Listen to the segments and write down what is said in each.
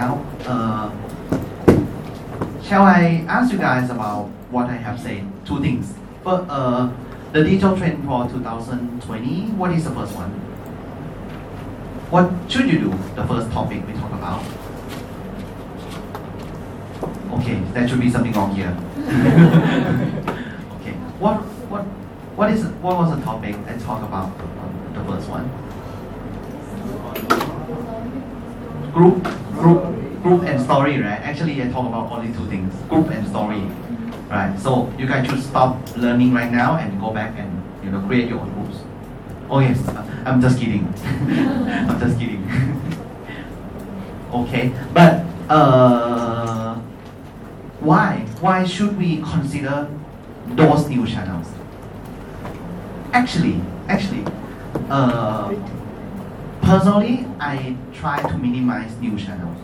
now, uh, shall I ask you guys about what I have said? Two things. But uh, the digital trend for 2020, what is the first one? What should you do? The first topic we talk about. Okay, there should be something wrong here. okay, what what what is what was the topic I talk about uh, the first one? Group group group and story, right? Actually, I talk about only two things: group and story, right? So you guys should stop learning right now and go back and you know create your own groups. Oh yes, I'm just kidding. I'm just kidding. okay, but uh, why? Why should we consider those new channels? Actually, actually, uh, personally, I try to minimize new channels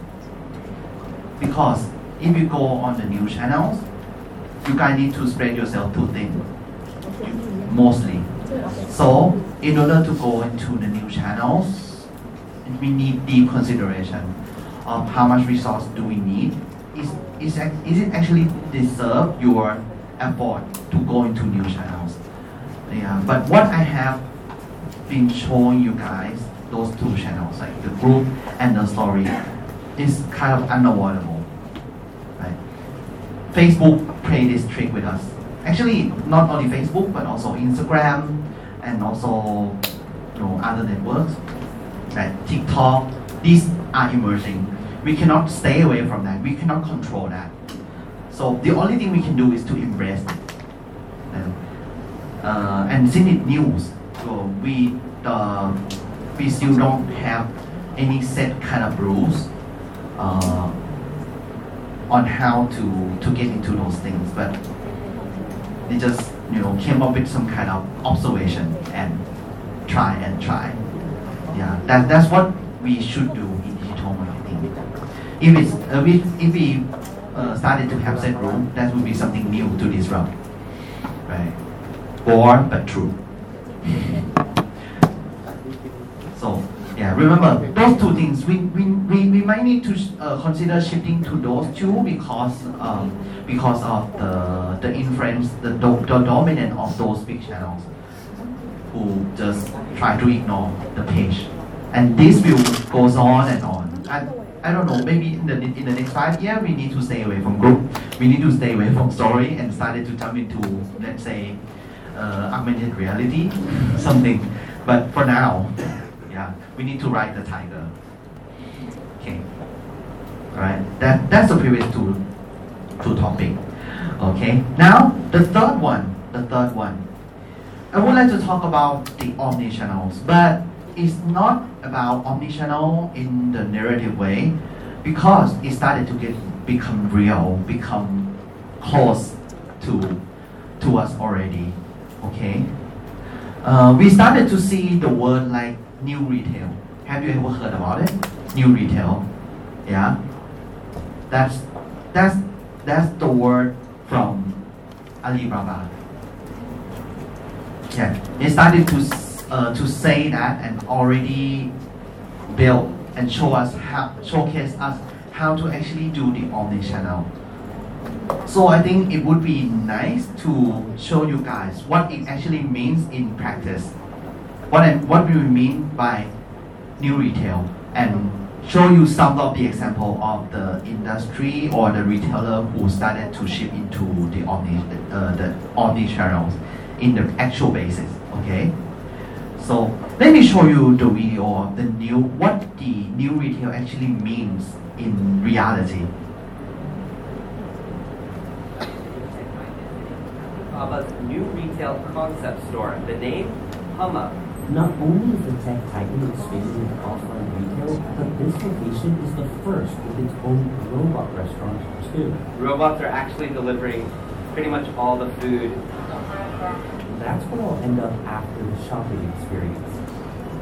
because if you go on the new channels, you guys need to spread yourself too thin, mostly. So, in order to go into the new channels, we need deep consideration of how much resource do we need. Is, is, is it actually deserve your effort to go into new channels? Yeah, but what I have been showing you guys, those two channels, like the group and the story, is kind of unavoidable. Right? Facebook play this trick with us. Actually, not only Facebook, but also Instagram and also you know, other networks, like TikTok. These are emerging. We cannot stay away from that. We cannot control that. So the only thing we can do is to embrace it. And, uh, and since it's news, so we uh, we still don't have any set kind of rules uh, on how to to get into those things, but they just you know came up with some kind of observation and try and try. Yeah, that, that's what we should do in digital marketing. If it's uh, we, if we uh, started to have set rule, that would be something new to disrupt, right? Boring but true. Yeah, remember those two things. We, we, we, we might need to uh, consider shifting to those two because um, because of the the influence, the, do, the dominant of those big channels who just try to ignore the page, and this will goes on and on. I, I don't know. Maybe in the in the next five years, we need to stay away from group. We need to stay away from story and started to jump into let's say uh, augmented reality, something. But for now, we need to ride the tiger. Okay. Alright. That that's the previous two two topic. Okay. Now the third one. The third one. I would like to talk about the omnichannels, but it's not about omnichannel in the narrative way because it started to get become real, become close to to us already. Okay. Uh, we started to see the word like new retail. Have you ever heard about it? New retail. Yeah. That's that's that's the word from Alibaba. Yeah, they started to uh, to say that and already build and show us how showcase us how to actually do the omni-channel. So I think it would be nice to show you guys what it actually means in practice. What I, what we mean by new retail and show you some of the example of the industry or the retailer who started to ship into the omni uh, the omni channels in the actual basis. Okay. So let me show you the video of the new what the new retail actually means in reality. Hubba's new retail concept store. The name, Hema. Not only is the tech titan expanding into offline retail, but this location is the first with its own robot restaurant too. Robots are actually delivering pretty much all the food. That's where I'll end up after the shopping experience.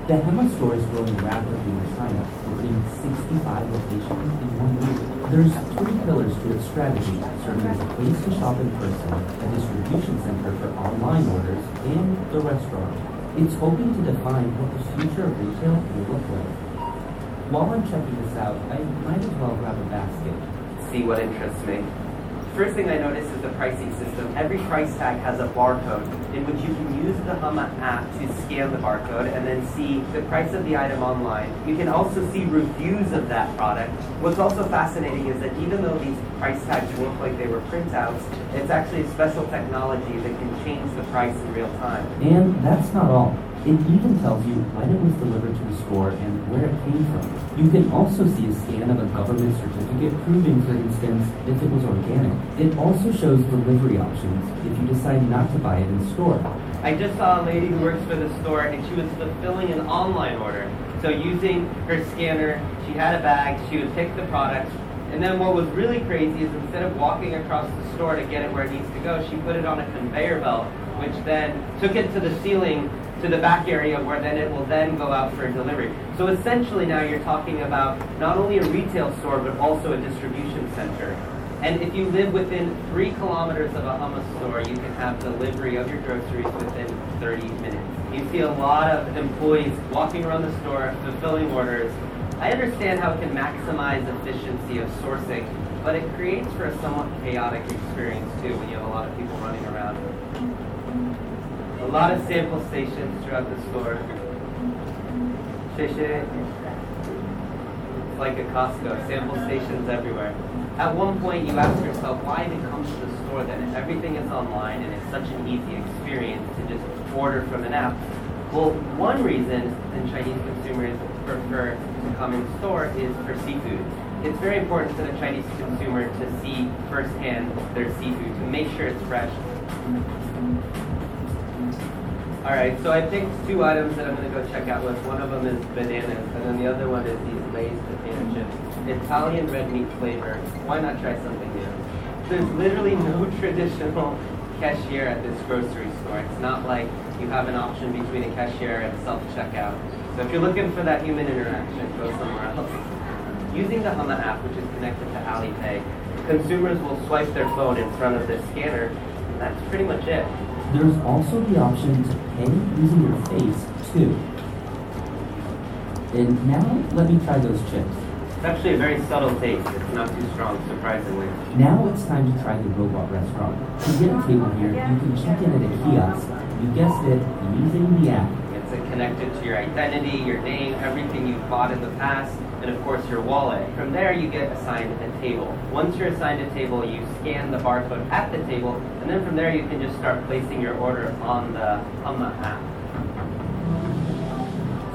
The Hema store is growing rapidly in China, opening 65 locations in one week. There's three pillars to its strategy, serving as a place to shop in person, a distribution center for online orders, and the restaurant. It's hoping to define what the future of retail will look like. While I'm checking this out, I might as well grab a basket. See what interests me. First thing I notice is the pricing system. Every price tag has a barcode in which you can use the Hema app to scan the barcode and then see the price of the item online. You can also see reviews of that product. What's also fascinating is that even though these price tags look like they were printouts, it's actually a special technology that can change the price in real time. And that's not all. It even tells you when it was delivered to the store and where it came from. You can also see a scan of a government certificate proving, for instance, if it was organic. It also shows delivery options if you decide not to buy it in store. I just saw a lady who works for the store and she was fulfilling an online order. So using her scanner, she had a bag, she would pick the product, and then what was really crazy is instead of walking across the store to get it where it needs to go, she put it on a conveyor belt, which then took it to the ceiling to the back area where then it will then go out for delivery. So essentially now you're talking about not only a retail store but also a distribution center. And if you live within three kilometers of a Hema store, you can have delivery of your groceries within 30 minutes. You see a lot of employees walking around the store, fulfilling orders. I understand how it can maximize efficiency of sourcing, but it creates for a somewhat chaotic experience too when you have a lot of people running around. Lot of sample stations throughout the store. It's like a Costco, sample stations everywhere. At one point, you ask yourself, why even come to the store then if everything is online and it's such an easy experience to just order from an app? Well, one reason that Chinese consumers prefer to come in store is for seafood. It's very important to the Chinese consumer to see firsthand their seafood, to make sure it's fresh. All right, so I picked two items that I'm going to go check out with. One of them is bananas, and then the other one is these Lay's potato chips. Italian red meat flavor. Why not try something new? There's literally no traditional cashier at this grocery store. It's not like you have an option between a cashier and self-checkout. So if you're looking for that human interaction, go somewhere else. Using the Hema app, which is connected to Alipay, consumers will swipe their phone in front of this scanner. And that's pretty much it. There's also the option to pay using your face, too. And now, let me try those chips. It's actually a very subtle taste. It's not too strong, surprisingly. Now it's time to try the robot restaurant. To get a table here, you can check in at a kiosk. You guessed it, using the app. It's connected to your identity, your name, everything you've bought in the past, and of course your wallet. From there, you get assigned a table. Once you're assigned a table, you scan the barcode at the table, and then from there, you can just start placing your order on the Hema app.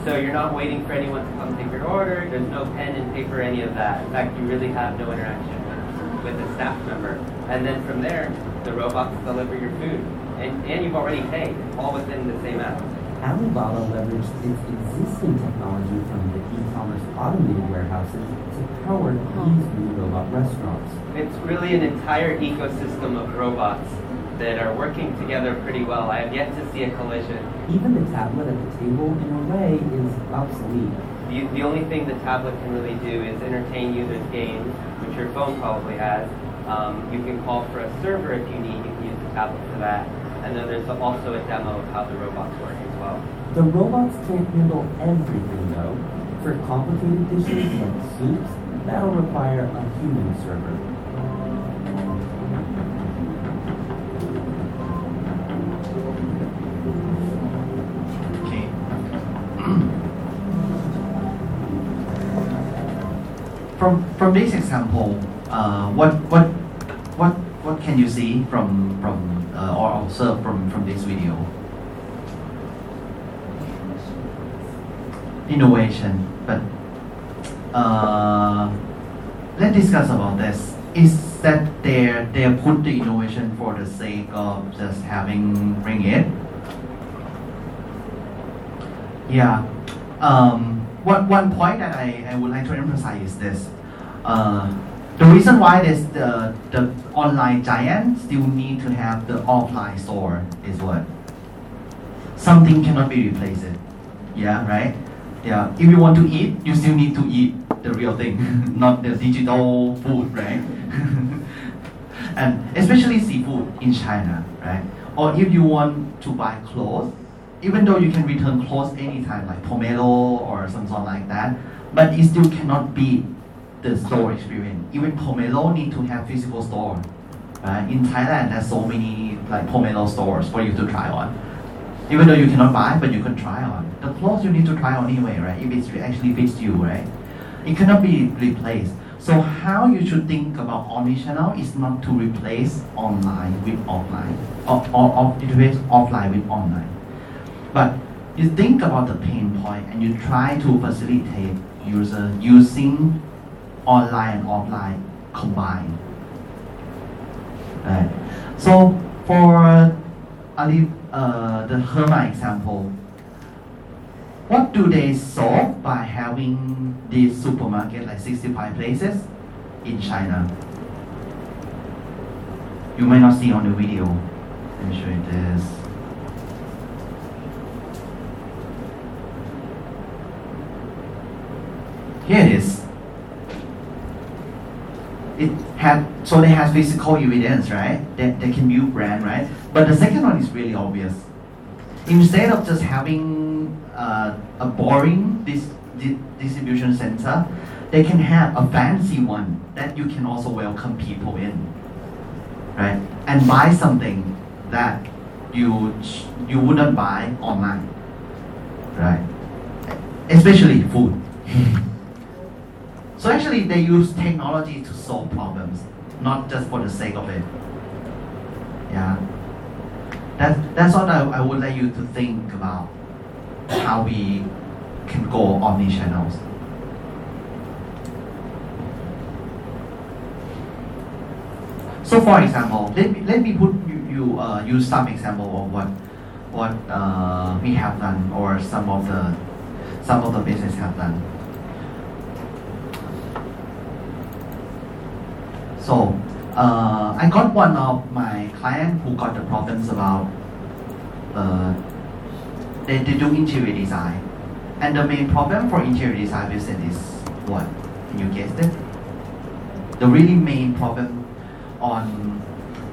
So you're not waiting for anyone to come take your order. There's no pen and paper, any of that. In fact, you really have no interaction with, with a staff member. And then from there, the robots deliver your food. And, and you've already paid, all within the same app. Alibaba leveraged its existing technology from the e-commerce automated warehouses to power these new robot restaurants. It's really an entire ecosystem of robots that are working together pretty well. I have yet to see a collision. Even the tablet at the table, in a way, is obsolete. The, the only thing the tablet can really do is entertain users' games, which your phone probably has. Um, you can call for a server if you need. You can use the tablet for that. And then there's also a demo of how the robots work as well. The robots can't handle everything, though. For complicated dishes like soups, that'll require a human server. Okay. from from this example, uh, what what what what can you see from from or observe from from this video? Innovation, but uh, let's discuss about this. Is that they they put the innovation for the sake of just having bring it? Yeah. Um, one, one point that I, I would like to emphasize is this. Uh, the reason why this the, the online giant still need to have the offline store is what? Something cannot be replaced. Yeah, right? Yeah. If you want to eat, you still need to eat the real thing, not the digital food, right? and especially seafood in China, right? Or if you want to buy clothes, even though you can return clothes anytime, like Pomelo or some sort like that, but it still cannot beat the store experience. Even Pomelo need to have physical store. Right? In Thailand, there's so many like Pomelo stores for you to try on. Even though you cannot buy, but you can try on. The clothes you need to try on anyway, right? If it actually fits you, right? It cannot be replaced. So how you should think about omni-channel is not to replace online with offline, or, or, or replace offline with online. But you think about the pain point and you try to facilitate user using online and offline combined. Right. So for Ali, uh, the Hema example, what do they solve by having this supermarket like 65 places in China? You might not see on the video. Let me show you this. Here it is. It had so they have physical evidence, right? That they can build brand, right? But the second one is really obvious. Instead of just having uh, a boring dis- di- distribution center, they can have a fancy one that you can also welcome people in, right? And buy something that you you wouldn't buy online, right? Especially food. so actually, they use technology to solve problems, not just for the sake of it. Yeah. That, that's what I, I would like you to think about how we can go omni-channels. So for example, let me, let me put you, you uh, use some example of what what uh, we have done or some of the some of the business have done. So uh, I got one of my client who got the problems about uh, they, they do interior design. And the main problem for interior design business is what? Can you guess it? The really main problem on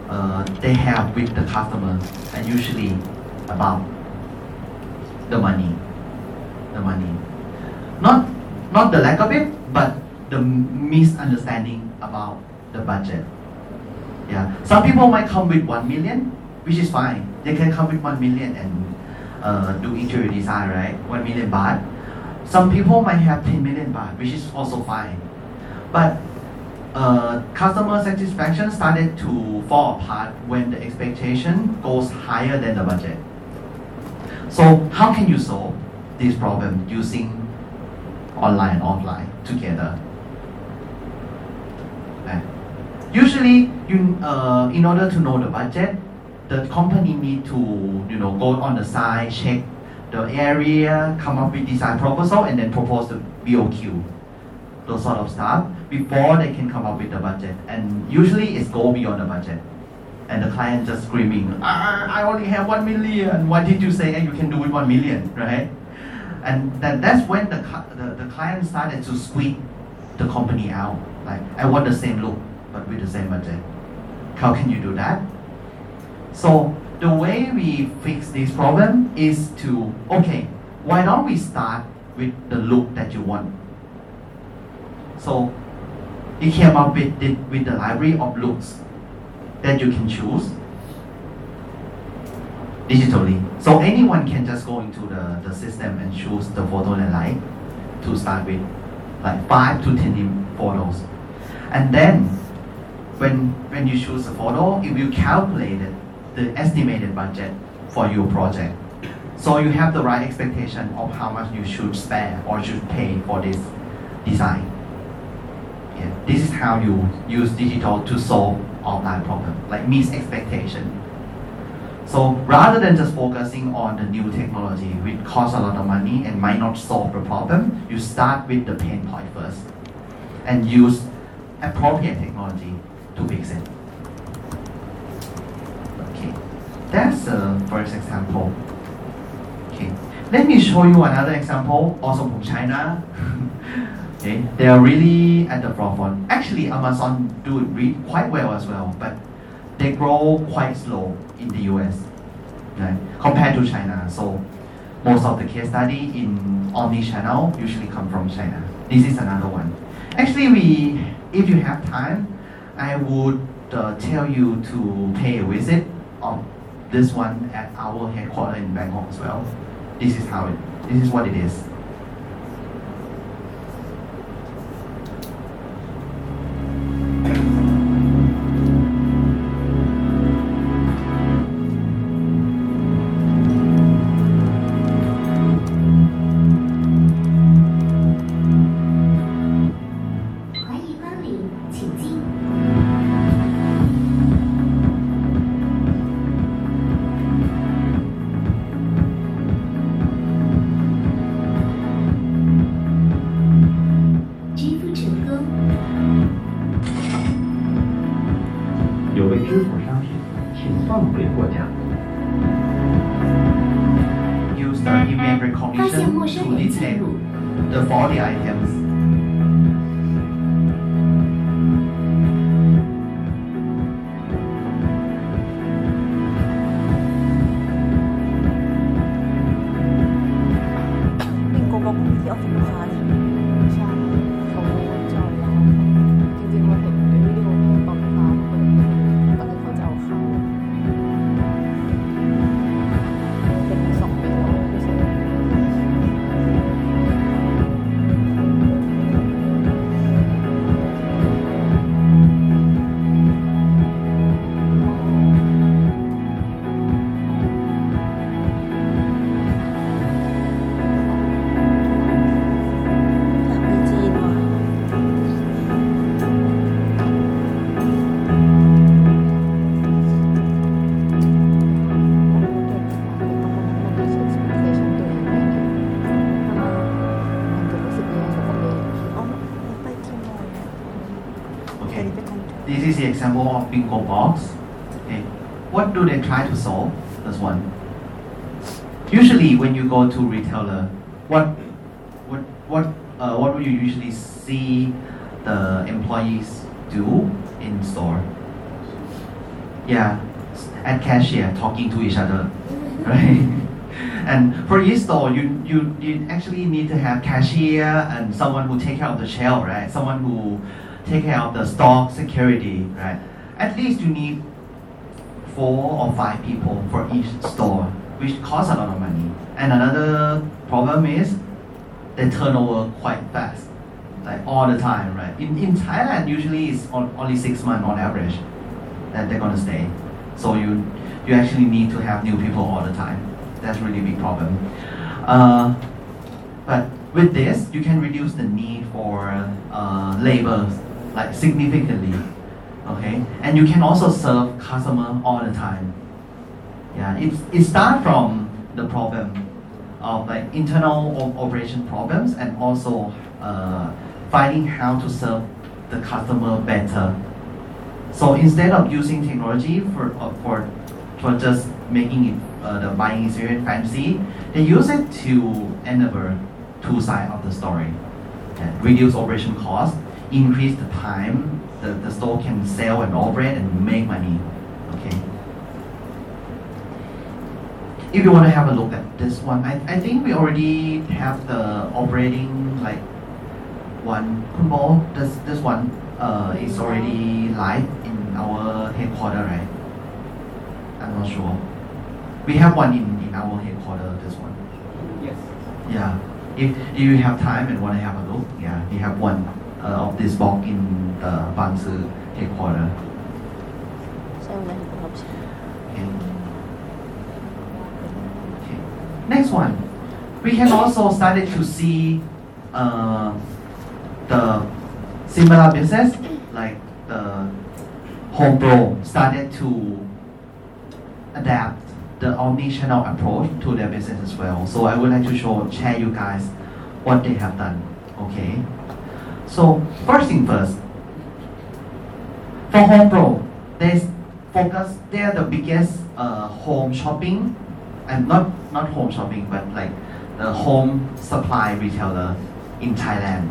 uh, they have with the customer and usually about the money. The money. Not not the lack of it, but the misunderstanding about the budget. Yeah. Some people might come with one million, which is fine. They can come with one million and uh, do interior design, right? One million baht. Some people might have 10 million baht, which is also fine. But uh, customer satisfaction started to fall apart when the expectation goes higher than the budget. So how can you solve this problem using online and offline together? Right. Usually, you, uh, in order to know the budget, the company need to you know go on the site, check the area, come up with design proposal, and then propose the BOQ, those sort of stuff before they can come up with the budget. And usually it's go beyond the budget, and the client just screaming, I, I only have one million. Why did you say you can do it one million, right? And then that's when the, the, the client started to squeeze the company out. Like, I want the same look, but with the same budget. How can you do that? So the way we fix this problem is to, okay, why don't we start with the look that you want? So he came up with the, with the library of looks that you can choose digitally. So anyone can just go into the, the system and choose the photo they like to start with, like five to ten photos. And then when when you choose a photo, it will calculate the estimated budget for your project. So you have the right expectation of how much you should spend or should pay for this design. Yeah. This is how you use digital to solve offline problem, like miss expectation. So rather than just focusing on the new technology, which costs a lot of money and might not solve the problem, you start with the pain point first and use appropriate technology to fix it. That's the first example. Okay, let me show you another example, also from China. okay, they are really at the forefront. Actually, Amazon do it quite well as well, but they grow quite slow in the US right, compared to China. So most of the case study in omni-channel usually come from China. This is another one. Actually, we, if you have time, I would uh, tell you to pay a visit of this one at our headquarters in Bangkok as well. This is how it. This is what it is. Example of bingo box. Okay. What do they try to solve? This one. Usually, when you go to retailer, what what what uh, what do you usually see the employees do in store? Yeah, at cashier talking to each other, right? And for each store, you, you you actually need to have cashier and someone who take care of the shelf, right? Someone who take care of the stock security, right? At least you need four or five people for each store, which costs a lot of money. And another problem is they turn over quite fast, like all the time, right? In, in Thailand, usually it's on, only six months on average that they're gonna stay. So you you actually need to have new people all the time. That's really big problem. Uh, but with this, you can reduce the need for uh, labor like significantly. Okay, and you can also serve customer all the time. Yeah, it, it starts from the problem of like internal operation problems and also uh, finding how to serve the customer better. So instead of using technology for uh, for for just making it uh, the buying experience fancy, they use it to enable two sides of the story. Yeah, reduce operation cost, increase the time the, the store can sell and operate and make money. Okay. If you want to have a look at this one, I, I think we already have the operating like one. Kunbo, this this one uh, is already live in our headquarter, right? I'm not sure. We have one in, in our headquarter, this one. Yes. Yeah. If, if you have time and want to have a look, yeah, we have one uh, of this bank in the headquarters. Okay. Next one, we can also started to see uh, the similar business like the home started to adapt the omni-channel approach to their business as well. So I would like to show share you guys what they have done. Okay. So first thing first, for HomePro, they focus. They are the biggest uh, home shopping, and not not home shopping, but like the home supply retailer in Thailand.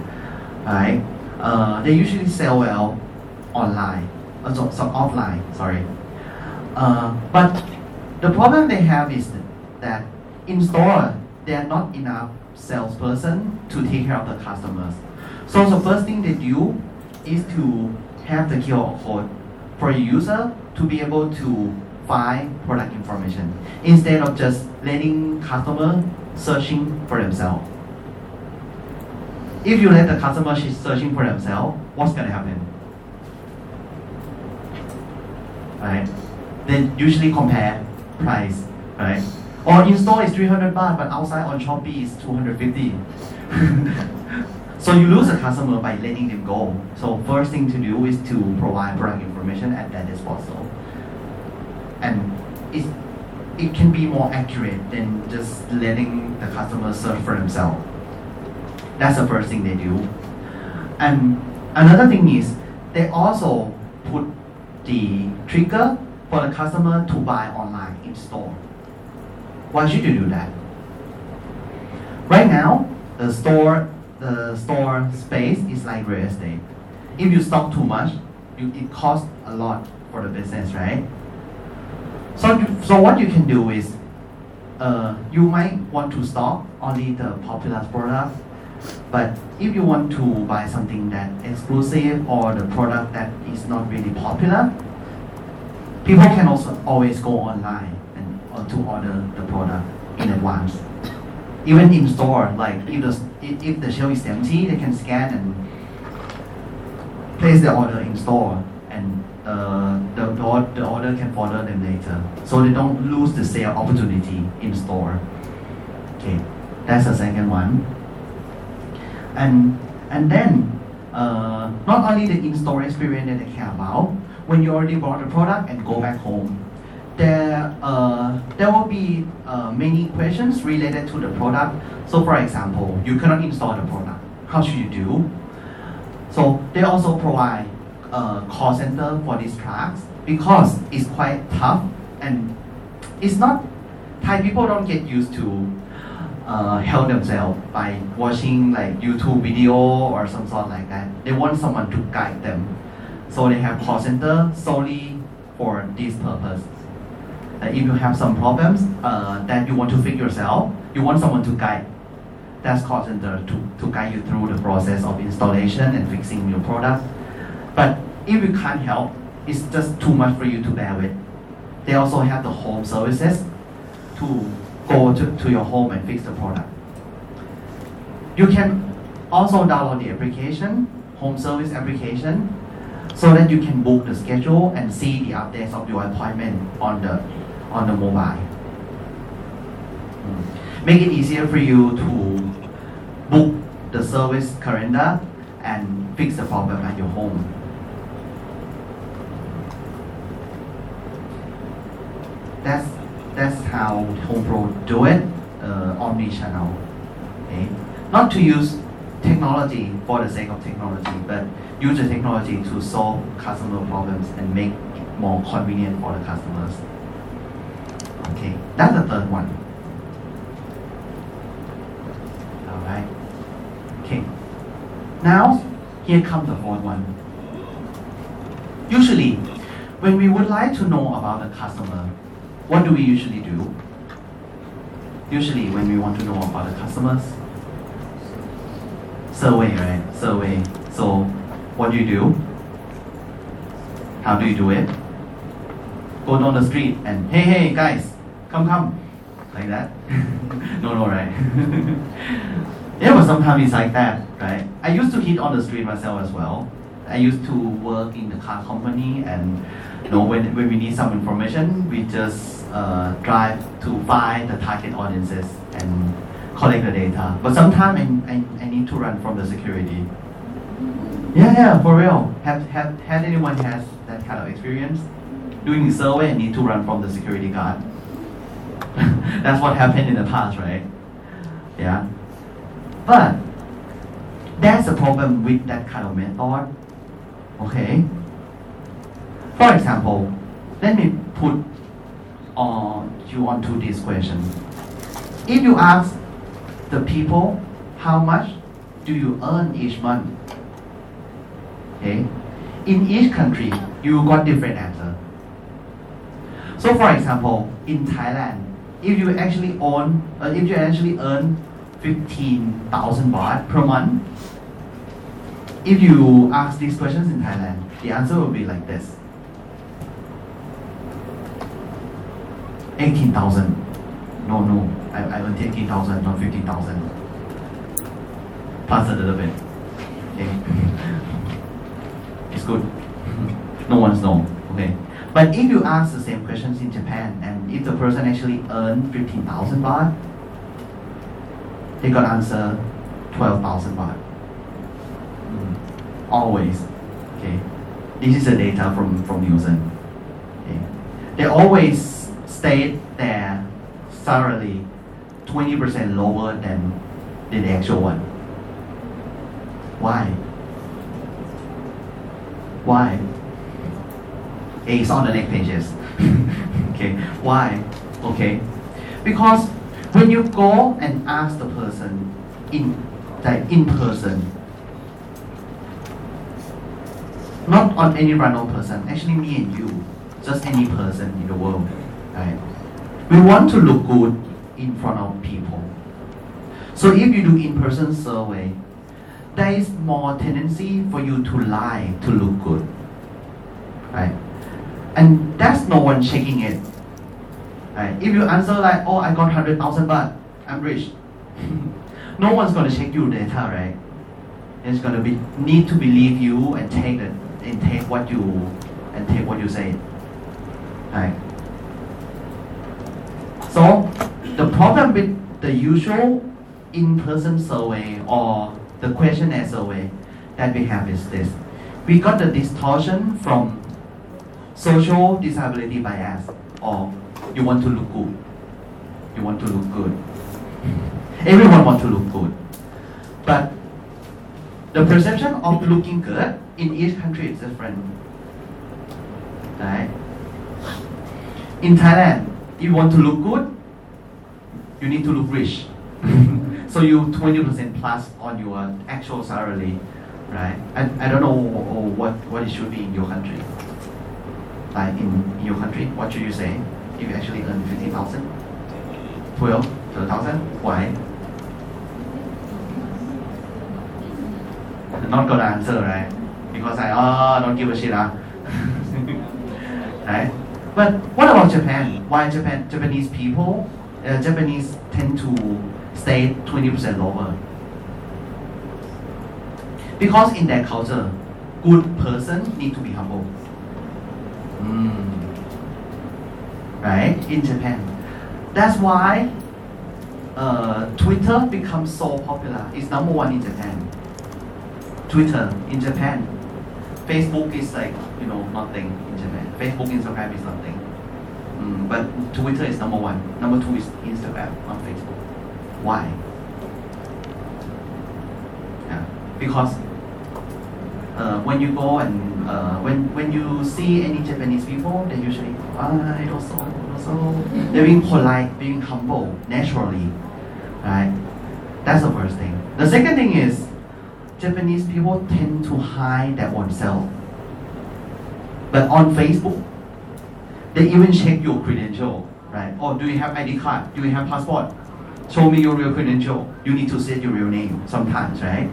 Right? Uh, they usually sell well online, uh, so, so offline. Sorry. Uh, but the problem they have is that in store there are not enough salesperson to take care of the customers. So the first thing they do is to have the QR for a user to be able to find product information instead of just letting customer searching for themselves. If you let the customer searching for themselves, what's gonna happen? Right? They usually compare price, right? Or in store is 300 baht, but outside on Shopee is 250. so you lose a customer by letting them go. So first thing to do is to provide product information at their disposal. And it, it can be more accurate than just letting the customer search for themselves. That's the first thing they do. And another thing is they also put the trigger for the customer to buy online in store. Why should you do that? Right now, the store the store space is like real estate. If you stock too much, you, it costs a lot for the business, right? So, so what you can do is, uh, you might want to stock only the popular products, but if you want to buy something that exclusive or the product that is not really popular, people can also always go online and uh, to order the product in advance. Even in store, like if the if, the shelf is empty, they can scan and place the order in store, and uh, the, the, the order can follow them later, so they don't lose the sale opportunity in store. Okay, that's the second one. And and then uh, not only the in-store experience that they care about, when you already bought the product and go back home, there uh, there will be uh, many questions related to the product. So, for example, you cannot install the product. How should you do? So they also provide a call center for these trucks because it's quite tough and it's not Thai people don't get used to uh, help themselves by watching like YouTube video or some sort like that. They want someone to guide them. So they have call center solely for this purpose. Uh, if you have some problems uh, that you want to fix yourself, you want someone to guide. That's call center to, to guide you through the process of installation and fixing your product. But if you can't help, it's just too much for you to bear with. They also have the home services to go to, to your home and fix the product. You can also download the application, home service application, so that you can book the schedule and see the updates of your appointment on the on the mobile. Make it easier for you to book the service calendar and fix the problem at your home. That's that's how HomePro do it, uh, omni-channel. Okay? Not to use technology for the sake of technology, but use the technology to solve customer problems and make it more convenient for the customers. That's the third one. Alright. Okay. Now, here comes the fourth one. Usually, when we would like to know about the customer, what do we usually do? Usually, when we want to know about the customers, survey, right? Survey. So, what do you do? How do you do it? Go down the street and hey, hey, guys, come, come, like that. no, no, right? yeah, but sometimes it's like that, right? I used to hit on the street myself as well. I used to work in the car company, and you know, when, when we need some information, we just uh, drive to find the target audiences and collect the data. But sometimes I, I, I need to run from the security. Yeah, yeah, for real. Have, have, had anyone has that kind of experience? Doing the survey I need to run from the security guard. That's what happened in the past, right? Yeah. But that's the problem with that kind of method. Okay. For example, let me put on you onto this question. If you ask the people how much do you earn each month? Okay. In each country, you got different answer. So for example, in Thailand, if you actually own, uh, if you actually earn 15,000 baht per month, if you ask these questions in Thailand, the answer will be like this. 18,000. No, no, I, I earned 18,000, not 15,000. Plus a little bit. Okay. it's good. No one's know. Okay. But if you ask the same questions in Japan, and if the person actually earned 15,000 baht, they got answer 12,000 baht. Mm. Always. Okay. This is the data from, from Nielsen. Okay. They always state their salary 20% lower than the actual one. Why? Why? It's on the next pages. okay, why? Okay, because when you go and ask the person in like in person, not on any random person, actually me and you, just any person in the world, right? We want to look good in front of people. So if you do in-person survey, there is more tendency for you to lie to look good, right? And that's no one checking it. Right? If you answer like, oh, I got hundred thousand baht, I'm rich. no one's gonna check your data, right? It's gonna be need to believe you and take it and take what you and take what you say. Right? So the problem with the usual in-person survey or the questionnaire survey that we have is this. We got the distortion from social desirability bias or you want to look good. You want to look good. Everyone want to look good. But the perception of looking good in each country is different. Right? In Thailand, if you want to look good, you need to look rich. so you 20% plus on your actual salary, right? I, I don't know what, what it should be in your country. Like in, your country, what should you say if you actually earn 50,000? 12, 12,000? Why? Not gonna answer, right? Because I, oh, don't give a shit, huh? right? But what about Japan? Why Japan? Japanese people, uh, Japanese tend to stay 20% lower. Because in their culture, good person need to be humble. Mm. Right? In Japan. That's why uh, Twitter becomes so popular. It's number one in Japan. Twitter in Japan. Facebook is like, you know, nothing in Japan. Facebook, Instagram is nothing. Mm, but Twitter is number one. Number two is Instagram, not Facebook. Why? Yeah, because uh, when you go and uh, when when you see any Japanese people, they usually ah, also, also they're being polite, being humble naturally, right? That's the first thing. The second thing is Japanese people tend to hide their own self. But on Facebook, they even check your credential, right? Oh, do you have ID card? Do you have passport? Show me your real credential. You need to say your real name sometimes, right?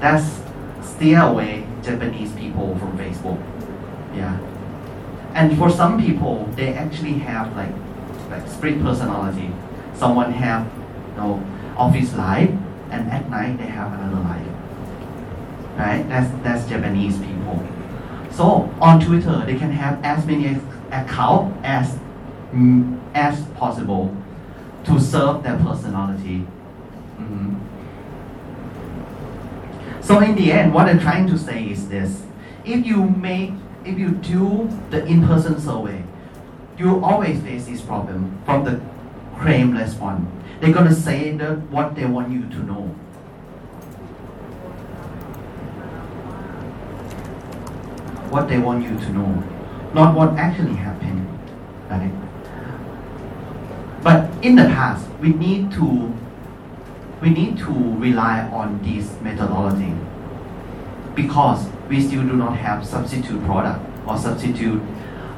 That's steer away Japanese people from Facebook. Yeah. And for some people, they actually have like like split personality. Someone have you know office life and at night they have another life. Right? That's that's Japanese people. So on Twitter, they can have as many accounts as mm, as possible to serve their personality. So in the end, what I'm trying to say is this: if you make, if you do the in-person survey, you always face this problem from the claimless one. They're gonna say that what they want you to know. What they want you to know, not what actually happened. Right? But in the past, we need to we need to rely on this methodology because we still do not have substitute product or substitute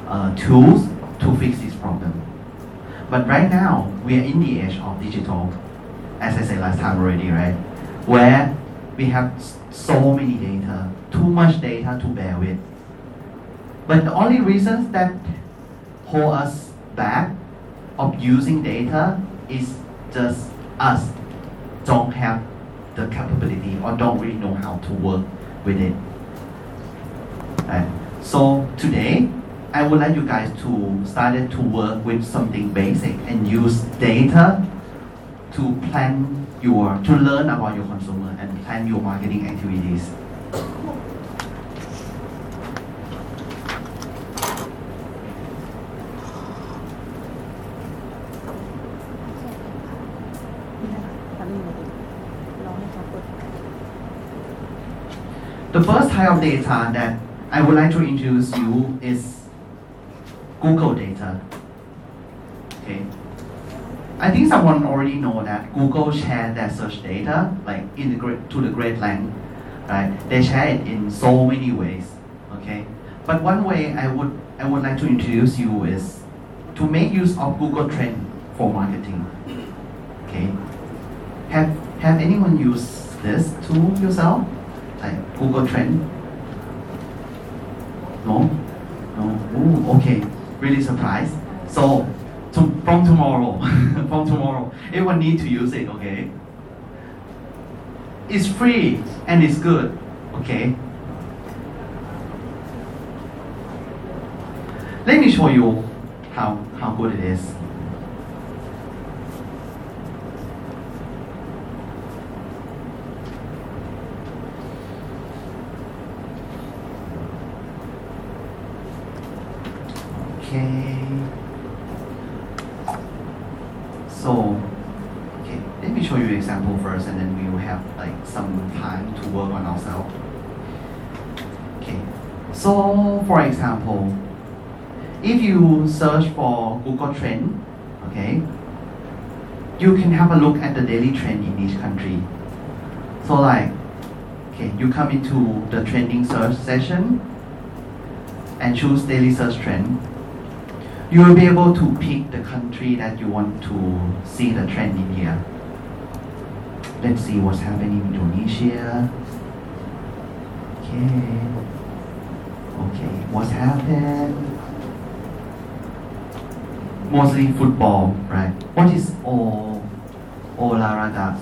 uh, tools to fix this problem. But right now, we are in the age of digital, as I said last time already, right? Where we have so many data, too much data to bear with. But the only reasons that hold us back of using data is just us don't have the capability or don't really know how to work with it. So today, I would like you guys to start to work with something basic and use data to plan your to learn about your consumer and plan your marketing activities. The first type of data that I would like to introduce you is Google data. Okay. I think someone already know that Google share their search data like in the great, to the great length, right? They share it in so many ways. Okay. But one way I would I would like to introduce you is to make use of Google Trend for marketing. Okay. Have have anyone used this tool yourself? Like Google Trend? No? No? Ooh, okay. Really surprised. So to, from tomorrow, from tomorrow, everyone need to use it, okay? It's free and it's good, okay? Let me show you how, how good it is. Okay. So, okay, let me show you an example first, and then we will have like some time to work on ourselves. Okay. So, for example, if you search for Google Trend, okay, you can have a look at the daily trend in each country. So, like, okay, you come into the trending search session and choose daily search trend you will be able to pick the country that you want to see the trend in here. Let's see what's happening in Indonesia. Okay. Okay, what's happened? Mostly football, right? What is O Olahraga?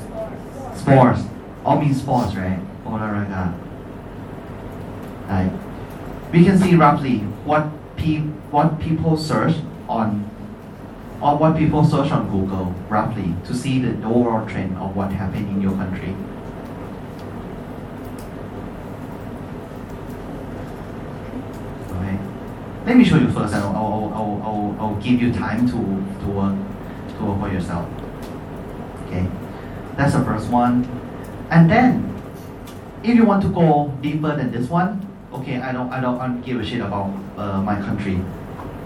Sports. All means sports, right? Olahraga. Right. We can see roughly what pe- what people search on uh, or what people search on Google roughly to see the overall trend of what happened in your country. Okay. Let me show you first and I'll, I'll, I'll, I'll, I'll give you time to, to work to work for yourself. Okay. That's the first one. And then if you want to go deeper than this one, okay, I don't I don't, I don't give a shit about uh, my country.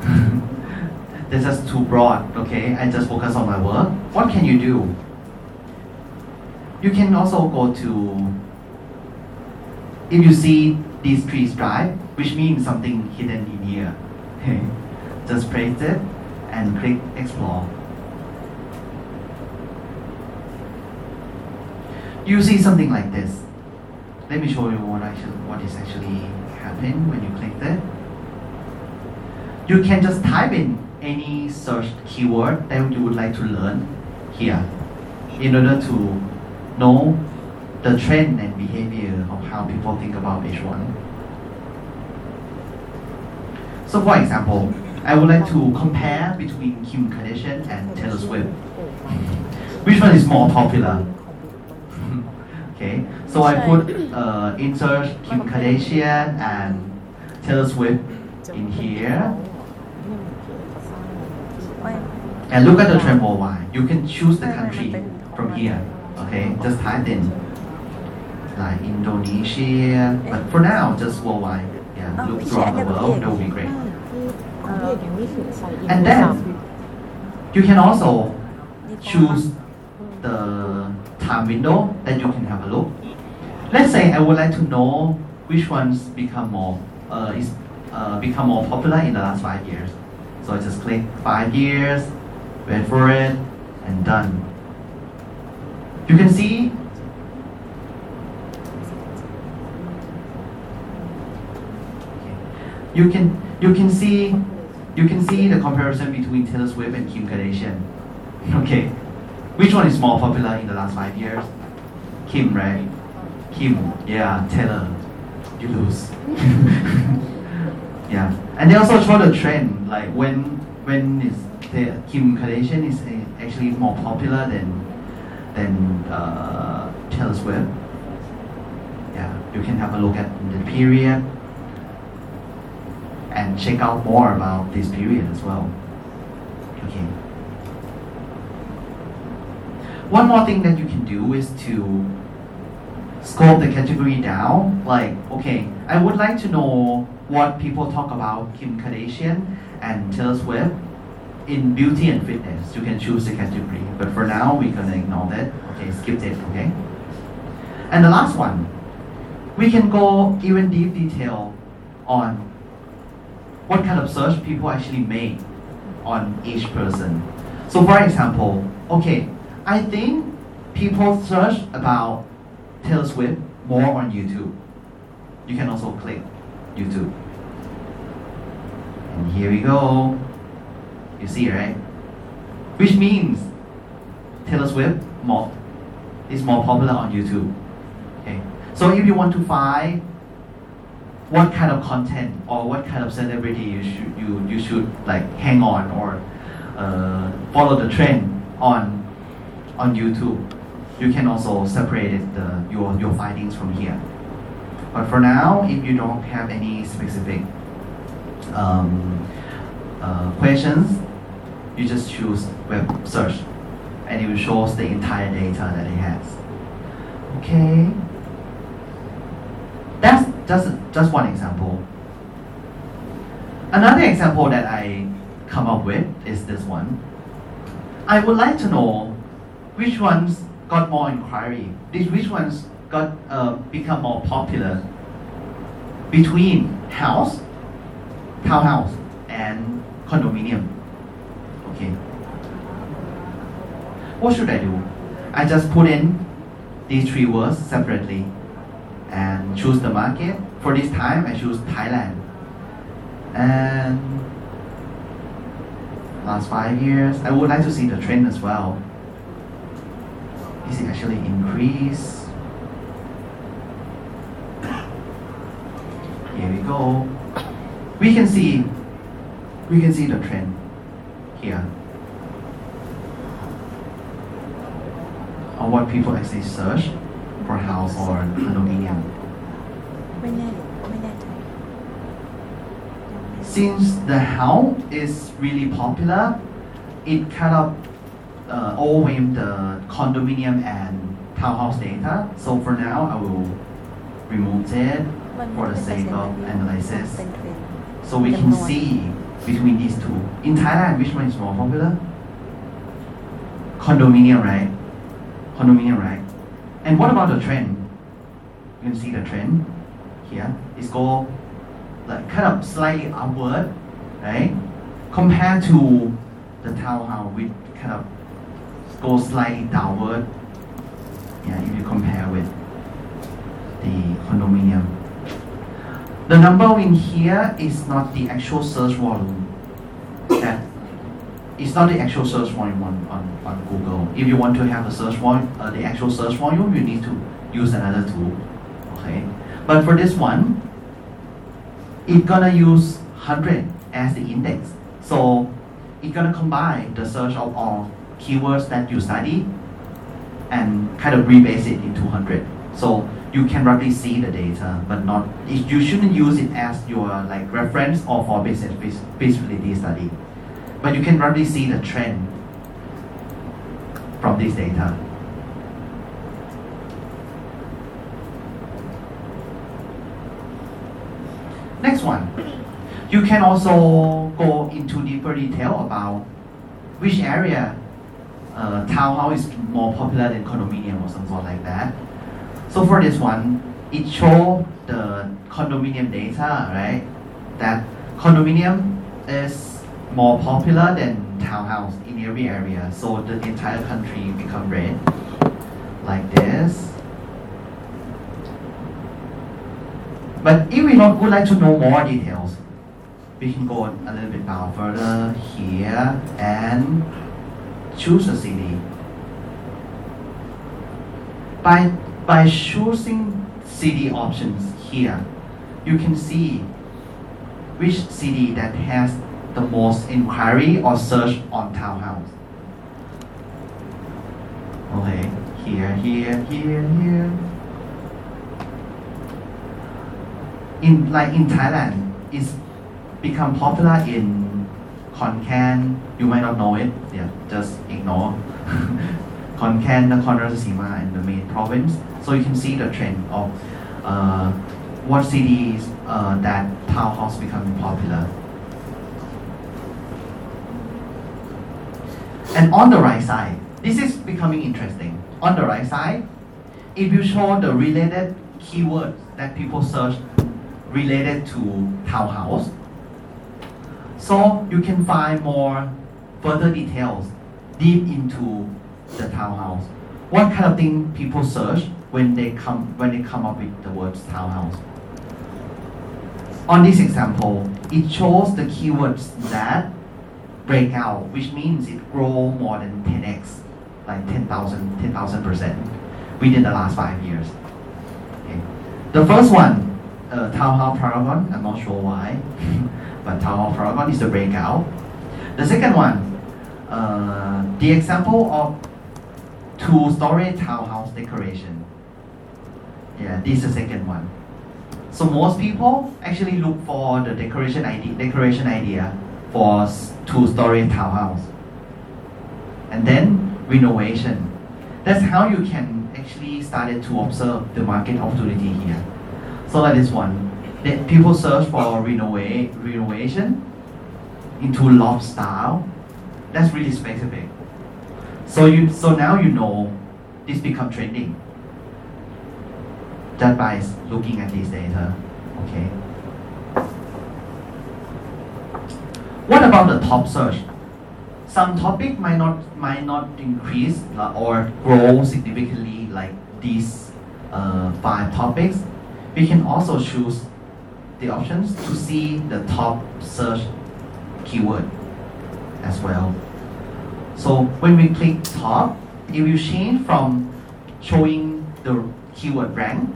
this is too broad, okay? I just focus on my work. What can you do? You can also go to if you see these three stripes, which means something hidden in here. Just press it and click explore. You see something like this. Let me show you what actually what is actually happening when you click that. You can just type in any search keyword that you would like to learn here in order to know the trend and behavior of how people think about each one. So for example, I would like to compare between Kim Kardashian and Taylor Swift. Which one is more popular? Okay, so I put uh, insert Kim Kardashian and Taylor Swift in here. And look at the tremble Y. You can choose the country from here. Okay, just type in like Indonesia. But for now, just worldwide. Yeah, look throughout the world. That would be great. And then you can also choose the time window, then you can have a look. Let's say I would like to know which ones become more uh, is uh, become more popular in the last five years. So I just click five years, wait for it, and done. You can see you can you can see you can see the comparison between Taylor Swift and Kim Kardashian. Okay, which one is more popular in the last five years? Kim, right? Kim, yeah. Taylor, you lose. yeah, and they also show the trend, like when when is the Kim Kardashian is actually more popular than than uh, Taylor Swift. Yeah, you can have a look at the period and check out more about this period as well. Okay. One more thing that you can do is to scope the category down. Like, okay, I would like to know what people talk about Kim Kardashian and Taylor Swift in beauty and fitness. You can choose the category. But for now, we're gonna ignore that. Okay, skip it, okay? And the last one, we can go even deep detail on what kind of search people actually make on each person. So for example, okay, I think people search about Taylor Swift more on YouTube. You can also click YouTube. And here we go. You see, right? Which means Taylor Swift more is more popular on YouTube. Okay. So if you want to find what kind of content or what kind of celebrity you should you, you should like hang on or uh, follow the trend on on YouTube, you can also separate the, your your findings from here. But for now, if you don't have any specific um, uh, questions, you just choose web search, and it will show the entire data that it has. Okay. That's just just one example. Another example that I come up with is this one. I would like to know which ones got more inquiry, which ones got uh, become more popular between house, townhouse, and condominium. Okay. What should I do? I just put in these three words separately and choose the market. For this time, I choose Thailand. And last five years, I would like to see the trend as well is actually increase. Here we go. We can see, we can see the trend here on what people actually search for house or condominium. Since the house is really popular, it kind of uh, overwhelmed the condominium and townhouse data. So for now, I will remove it for the sake of analysis. So we can see between these two. In Thailand, which one is more popular? Condominium, right? Condominium, right? And what about the trend? You can see the trend here. It's go like kind of slightly upward, right? Compared to the townhouse with kind of go slightly downward. Yeah, if you compare with the condominium. The number in here is not the actual search volume. That it's not the actual search volume on, on, on Google. If you want to have the search volume, uh, the actual search volume, you need to use another tool. Okay, but for this one, it's gonna use 100 as the index. So it's gonna combine the search of all keywords that you study and kind of rebase it into 100. So you can roughly see the data, but not you shouldn't use it as your like reference or for business feas- feasibility study. But you can roughly see the trend from this data. Next one. You can also go into deeper detail about which area uh, townhouse is more popular than condominium or something like that. So for this one, it show the condominium data, right? That condominium is more popular than townhouse in every area. So the entire country become red, like this. But if we don't, would like to know more details, we can go a little bit down further here and choose a city. By, by choosing city options here, you can see which city that has the most inquiry or search on townhouse. Okay, here, here, here, here. In like in Thailand, it's become popular in Khon Kaen. You might not know it. Yeah, just ignore. Khon Kaen, Nakhon Ratchasima, and the main province. So you can see the trend of uh, what cities uh, that townhouse becoming popular. And on the right side, this is becoming interesting. On the right side, it will show the related keywords that people search related to townhouse. So you can find more further details deep into the townhouse. What kind of thing people search when they come when they come up with the words townhouse. On this example, it shows the keywords that break out, which means it grow more than 10x, like 10,000, 10,000 percent within the last five years. Okay. The first one, uh, Townhouse Paragon, I'm not sure why, but Townhouse Paragon is the breakout. The second one, uh, the example of two-story townhouse decoration. Yeah, this is the second one. So most people actually look for the decoration idea, decoration idea for two-story townhouse. And then renovation. That's how you can actually started to observe the market opportunity here. So like this one, that people search for renovate renovation into loft style. That's really specific. So you so now you know this become trending. Just by looking at this data. Okay. What about the top search? Some topic might not might not increase or grow significantly like these uh, five topics. We can also choose the options to see the top search keyword as well. So when we click top, it will change from showing the keyword rank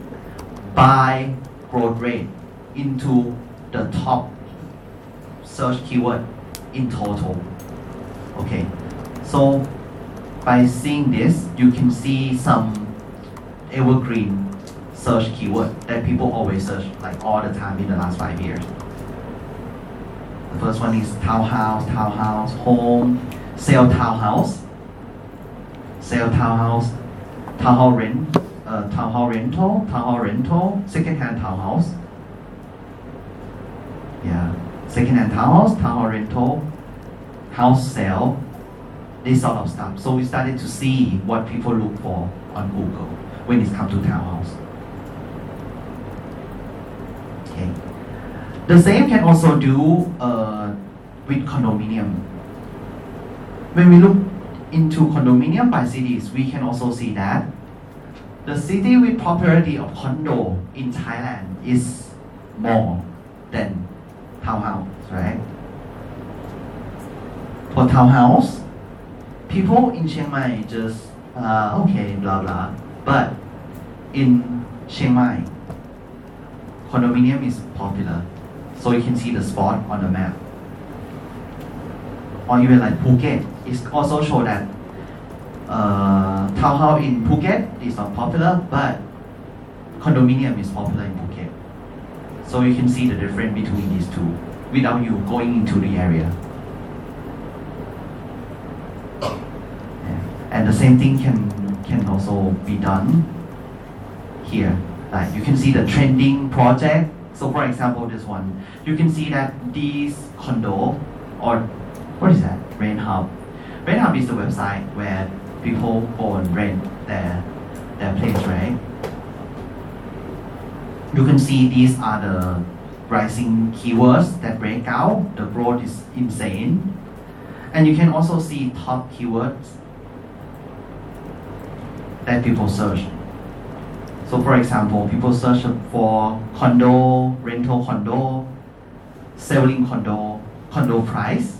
by growth rate into the top search keyword in total. Okay, so by seeing this, you can see some evergreen search keyword that people always search like all the time in the last five years. The first one is townhouse, townhouse, home, sell townhouse, sell townhouse, townhouse rent, uh, townhouse rental, townhouse rental, second-hand townhouse. Yeah, second-hand townhouse, townhouse rental, house sale, this sort of stuff. So we started to see what people look for on Google when it comes to townhouse. Okay. The same can also do uh, with condominium. When we look into condominium by cities, we can also see that the city with popularity of condo in Thailand is more than townhouse, right? For townhouse, people in Chiang Mai just uh, okay, blah blah. But in Chiang Mai, condominium is popular, so you can see the spot on the map. Or even like Phuket, it's also show that uh, townhouse in Phuket is not popular, but condominium is popular in Phuket. So you can see the difference between these two without you going into the area. And the same thing can can also be done here. Like you can see the trending project. So for example, this one, you can see that these condo or what is that? Rent Hub. Rent Hub is the website where people go and rent their their place, right? You can see these are the rising keywords that break out. The growth is insane. And you can also see top keywords that people search. So for example, people search for condo, rental condo. selling condo, condo price.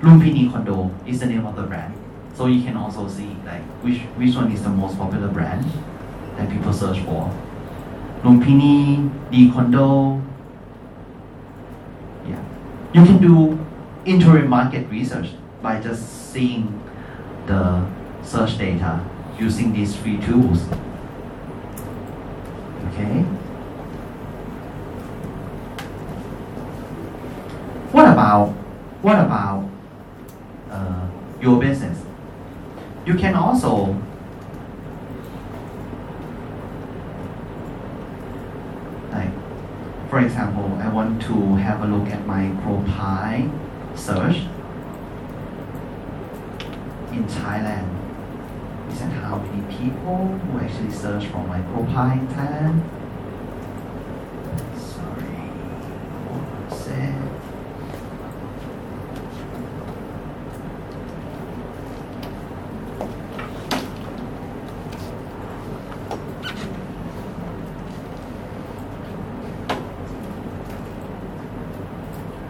Lumpini Condo is the name of the brand. So you can also see like which which one is the most popular brand that people search for. Lumpini, the Condo. Yeah. You can do interim market research by just seeing the search data using these three tools. Okay. What about what about uh, your business? You can also like for example, I want to have a look at my profile search in Thailand. Is that how many people who actually search for Thailand? Sorry, one sec.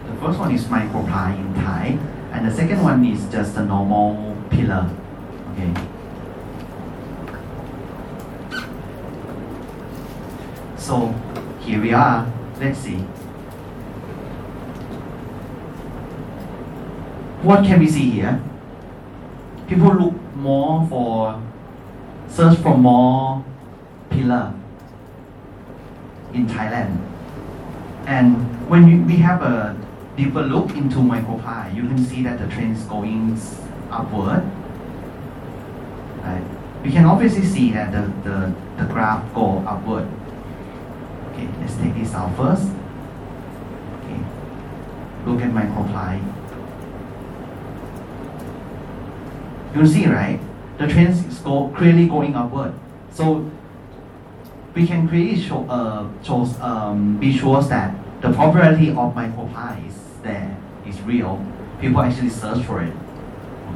The first one is micropile in Thai, and the second one is just a normal pillar. Okay. So are. Let's see. What can we see here? People look more for search for more pillar in Thailand. And when you, we have a deeper look into micropile, you can see that the trend is going upward. Right? We can obviously see that the, the, the graph go upward. Okay, let's take this out first. Okay, look at micropile. You see, right? The trend is go, clearly going upward. So we can clearly show, uh, shows, um, be sure that the popularity of micropile is there, is real. People actually search for it.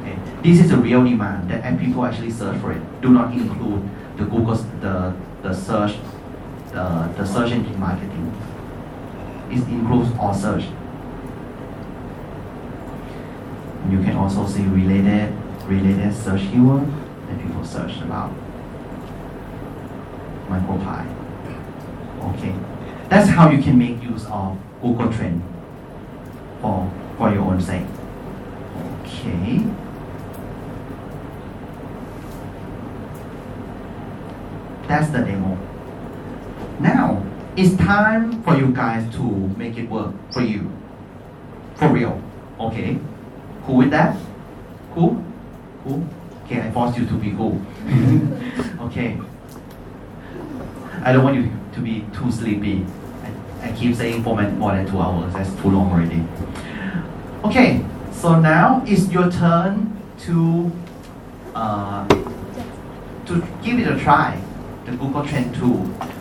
Okay, this is a real demand that and people actually search for it. Do not include the Google, the the search, the the search engine marketing. It includes all search. You can also see related related search keyword that people search about micropile. Okay, that's how you can make use of Google Trend for for your own sake. Okay. That's the demo. Now it's time for you guys to make it work for you. For real. Okay. Cool with that? Cool? Cool? Okay, I force you to be cool. okay. I don't want you to be too sleepy. I, I keep saying for more than two hours. That's too long already. Okay, so now it's your turn to uh, to give it a try, the Google Trend tool, to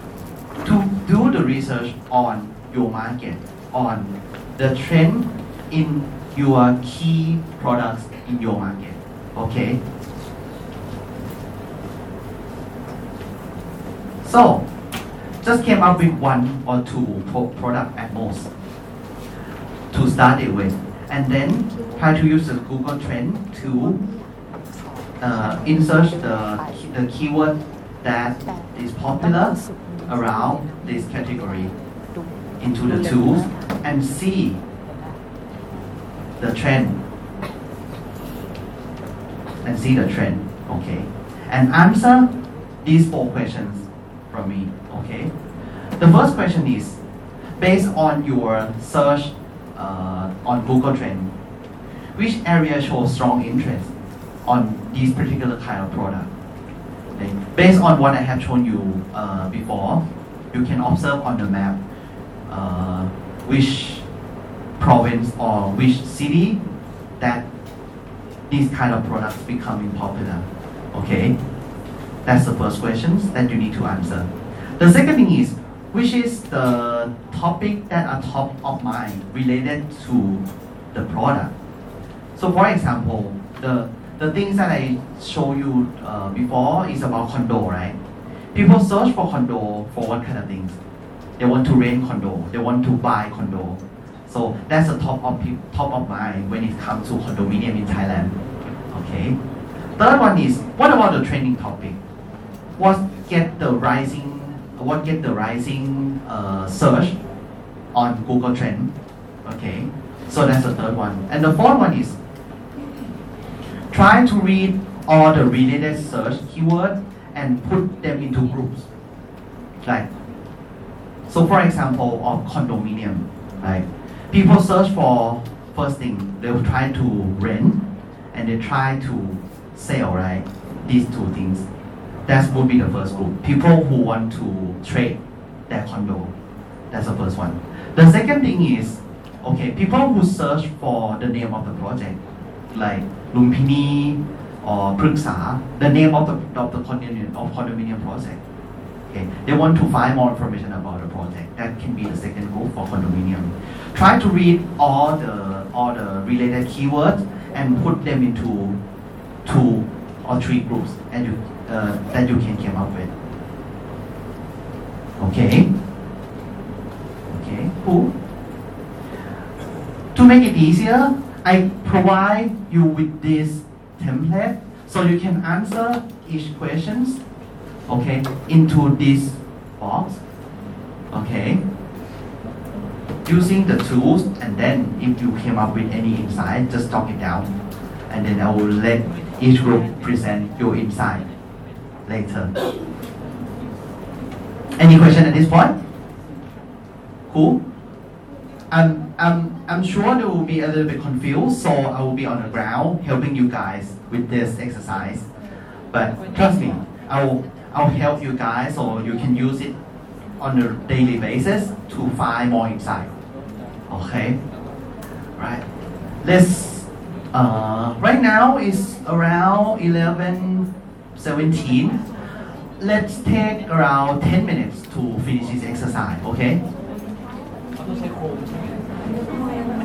do the research on your market, on the trend in your key products in your market. Okay. So, just came up with one or two pro- product at most to start it with, and then try to use the Google Trend to uh, insert the the keyword that is popular around this category into the tools and see the trend. And see the trend okay? And answer these four questions from me okay? The first question is based on your search uh, on google trend which area shows strong interest on this particular kind of product okay? based on what i have shown you uh, before you can observe on the map uh, which province or which city that these kind of products becoming popular. Okay, that's the first questions that you need to answer. The second thing is, which is the topic that are top of mind related to the product. So, for example, the the things that I show you uh, before is about condo, right? People search for condo for what kind of things? they want to rent condo. They want to buy condo. So that's the top of top of mind when it comes to condominium in Thailand. Okay? Third one is what about the trending topic? What get the rising what get the rising uh, search on Google Trend? Okay? So that's the third one. And the fourth one is try to read all the related search keywords and put them into groups. Like so for example of condominium right people search for first thing they will try to rent and they try to sell right these two things. That would be the first group people who want to trade their condo. That's the first one. The second thing is okay people who search for the name of the project like lumpini or pruksa the name of the of the condominium of condominium project Okay, they want to find more information about the project. That can be the second goal for condominium. Try to read all the all the related keywords and put them into two or three groups and you uh, that you can come up with. Okay. Okay. Cool. To make it easier, I provide you with this template so you can answer each questions okay, into this box, okay, using the tools, and then if you came up with any insight, just talk it down, and then I will let each group present your insight later. Any question at this point? Cool. I'm, I'm, I'm sure they will be a little bit confused, so I will be on the ground helping you guys with this exercise. But trust me, I will I'll help you guys so you can use it on a daily basis to find more insight. Okay? Right. Let's uh, right now is around 11 17. Let's take around 10 minutes to finish this exercise, okay? の成功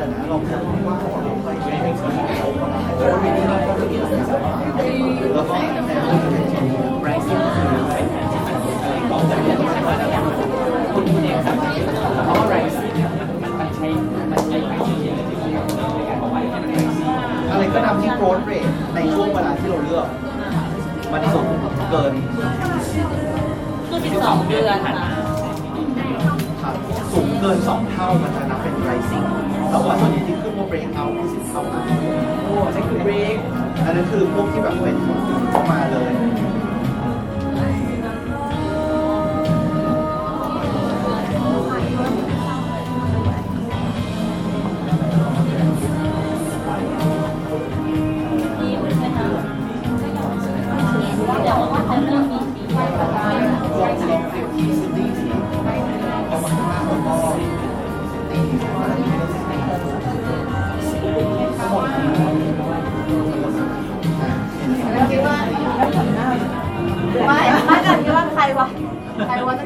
อะไรก็ทำที่โกรดเรทในช่วงเวลาที่เราเลือก มันสูงเกินคือ12 เดือนผ่ามา สูงเกิน 2 เท่ามันจะนับเป็นไรซิ่ง แต่ว่าส่วนใหญ่ที่ขึ้นมาเบรกเอาที่สิบเข้ามาพวกเซ็กซ์เบรกอันนั้นคือพวกที่แบบเป็นเข้ามาเลย 哎呦的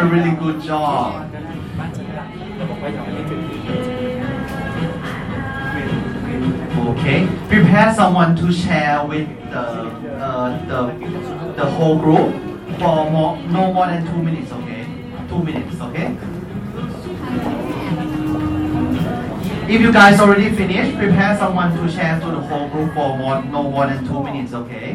a really good job. Okay, prepare someone to share with the uh, the the whole group for more, no more than two minutes. Okay, two minutes. Okay. If you guys already finished, prepare someone to share to the whole group for more, no more than two minutes, okay?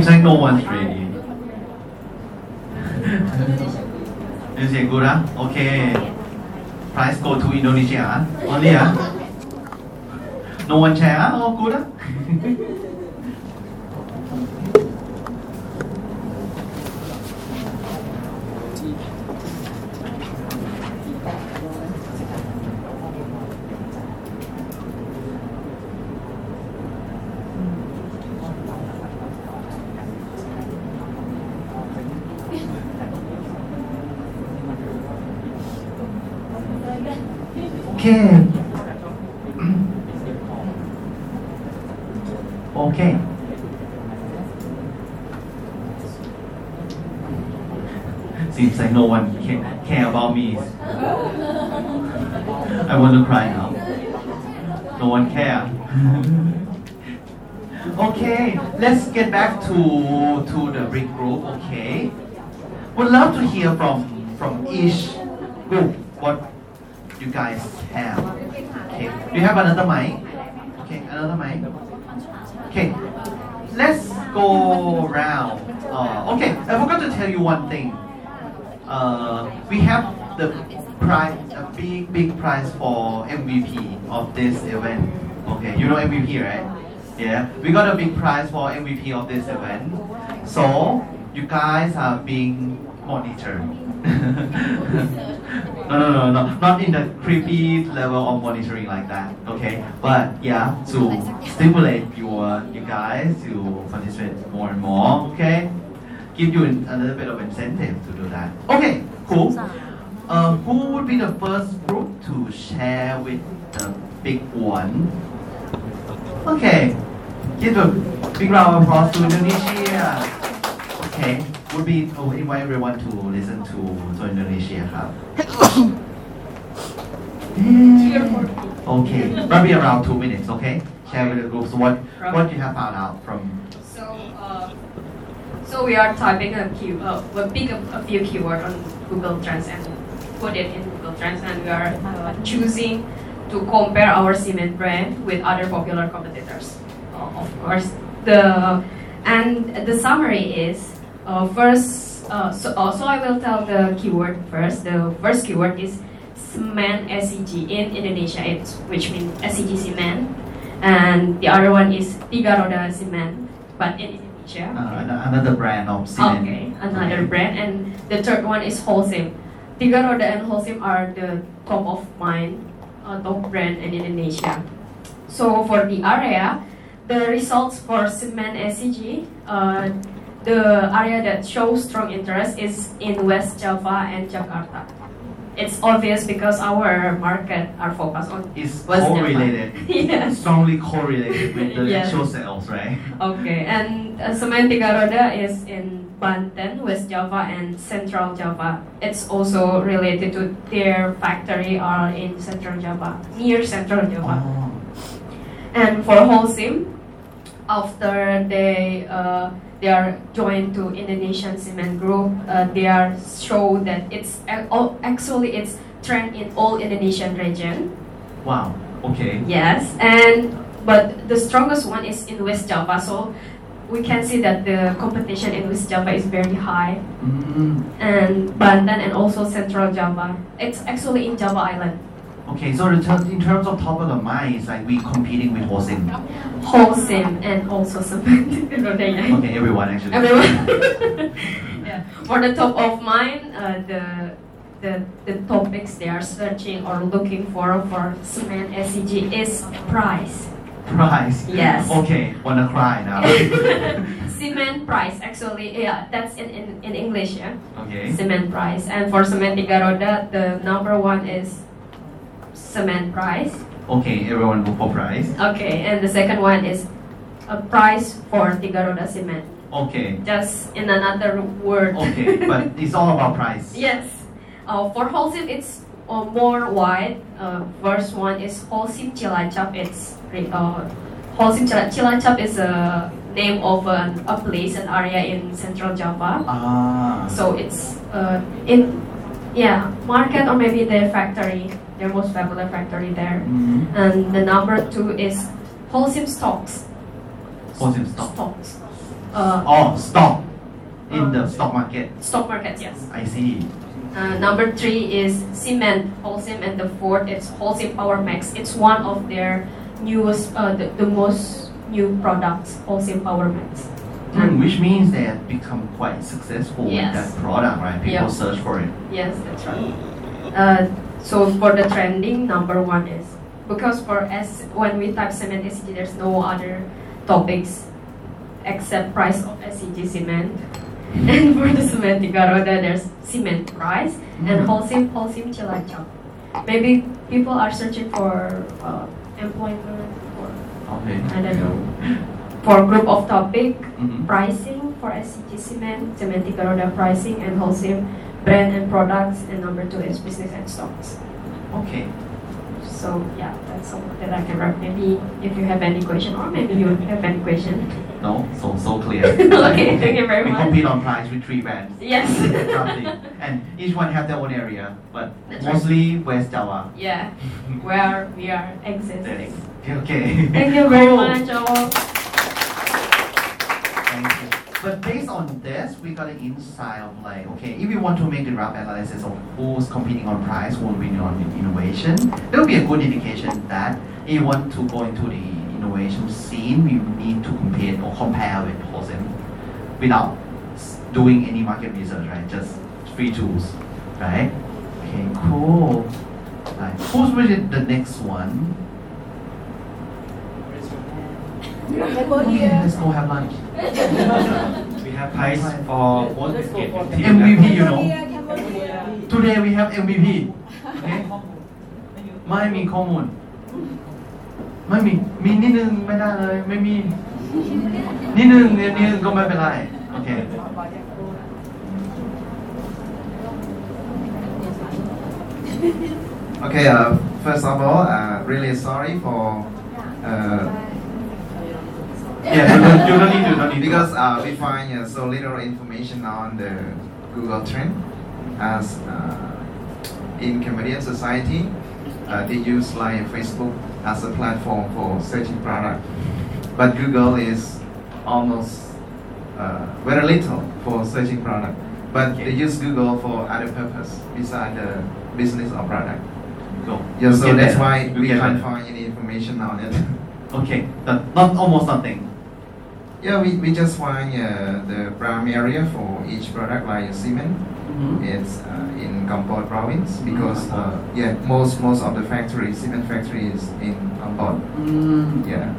Seems like no one's ready. Is it good? Huh? Okay. Price go to Indonesia. huh? Only huh? No one share? huh? Okay. Okay. Seems like no one ca- care about me. I want to cry now. No one care. okay, let's get back to to the big group. Okay, would love to hear from from each group what you guys have. Okay, do you have another mic? Okay, another mic. Okay, let's go around. Uh, okay, I forgot to tell you one thing. Uh, we have the prize, a big, big prize for MVP of this event. Okay, you know MVP, right? Yeah, we got a big prize for MVP of this event. So you guys are being monitored. no, no, no, no, not in the creepy level of monitoring like that. Okay, but yeah, to stimulate your you guys to participate more and more. Okay, give you a little bit of incentive to do that. Okay, cool. Uh, who would be the first group to share with the big one? Okay, give a big round of applause to Indonesia. Okay, would be oh, invite everyone to listen to, to Indonesia ครับ Okay, maybe around two minutes. Okay, share with the groups what what you have found out from. So, uh, so we are typing a key, uh, we pick a, a few keywords on Google Trends and put it in Google Trends, and we are uh, choosing to compare our cement brand with other popular competitors. Of course, the and the summary is uh, first. Uh, so, uh, so I will tell the keyword first. The first keyword is cement SCG in Indonesia, it's, which means SCG cement, and the other one is Tiga Roda cement, but in Indonesia. Uh, another brand of cement. Okay, another brand, and the third one is Holcim. Tiga Roda and Holcim are the top of mind, uh, top brand in Indonesia. So for the area, the results for cement SCG, uh, the area that shows strong interest is in West Java and Jakarta. It's obvious because our market are focused on It's West Java. correlated. yes. Strongly correlated with the Yes. actual sales, right? Okay, and uh, Semen Tiga Roda is in Banten, West Java, and Central Java. It's also related to their factory are in Central Java, near Central Java. Oh. And for Holcim, after they uh, they are joined to Indonesian Cement Group, uh, they are show that it's all- actually it's trend in all Indonesian region. Wow. Okay. Yes, and but the strongest one is in West Java. So we can see that the competition in West Java is very high, Mm, and Banten and also Central Java. It's actually in Java Island. Okay. So in terms, in terms of top of the mind, it's like we competing with Hosim. Holcim and also Cement. Okay, everyone actually. Everyone. yeah. For the top of mind, uh, the the the topics they are searching or looking for for cement SCG is price. Price. Yes. Okay. Wanna cry now? cement price actually yeah that's in, in, in English yeah okay. cement price and for cement tiga roda the number one is cement price Okay. Everyone look for price. okay and the second one is a price for Tiga Roda cement. Okay. Just in another word. Okay, but it's all about price. Yes. Uh, for Holcim, it's uh, more wide. Uh, first one is Holcim Cilacap. It's uh, Holcim Cila- is a name of an, a place, an area in Central Java. Ah. So it's uh, in yeah market or maybe their factory, their most popular factory there. Mhm. And the number two is Holcim Stocks. Holcim stock. Stocks. Uh, Oh, stock in the stock market. stock market, yes. I see. Uh, number three is cement, Holcim, and the fourth is Holcim Power Max. It's one of their newest, uh, the, the most new products, Holcim Power Max. Hmm, which means they have become quite successful Yes. with that product, right? People Yeah. search for it. Yes, that's right. Uh, so for the trending, number one is because for S when we type cement SCG, there's no other topics except price of SCG cement. And for the cement Tiga Roda, there's cement price and Mm. Holcim Holcim Cilacap. Maybe people are searching for uh, employment or Okay. I don't know for group of topic Mhm. pricing for SCG cement, cement Tiga Roda pricing, and Holcim brand and products, and number two is business and stocks. Okay. So yeah, that's all that I can wrap. Maybe if you have any question, or maybe you have any question. No, so so clear. Okay, thank you very we much. compete on price with three brands. Yes. And each one have their own area, but That's right. mostly West Java. Yeah, where we are existing. Okay. okay. Thank you very Cool. much, all. But based on this, we got an insight of like, okay, if you want to make the rough analysis of who's competing on price, who's winning on innovation, that will be a good indication that if you want to go into the innovation scene, you need to compete or compare with Holcim without doing any market research, right? Just free tools, right? Okay, cool. Right. Who's really the next one? Okay, let's go have lunch. We have prize for both biscuit and tea. MVP, you know. Today we have MVP โอเคไม่มีข้อมูล ไม่มี มีนิดนึงไม่ได้เลย ไม่มี นิดนึงนิดนึงก็ไม่เป็นไร โอเค Okay, uh, first of all, uh, really sorry for. Uh, yeah, you don't- you don't need to, don't need because uh, we find uh, so little information on the Google Trend as uh, in Cambodian society, uh, they use like Facebook as a platform for searching product, but Google is almost uh, very little for searching product. But they use Google for other purpose besides the business or product. Go. Yeah, so that's that. why You we can't that. find any information on it. Okay, but not almost nothing. Yeah, we, we just find uh, the prime area for each product like cement. Mhm. It's uh, in Kampot province because uh, yeah, most most of the factory cement factory is in Kampot. Mm, Yeah,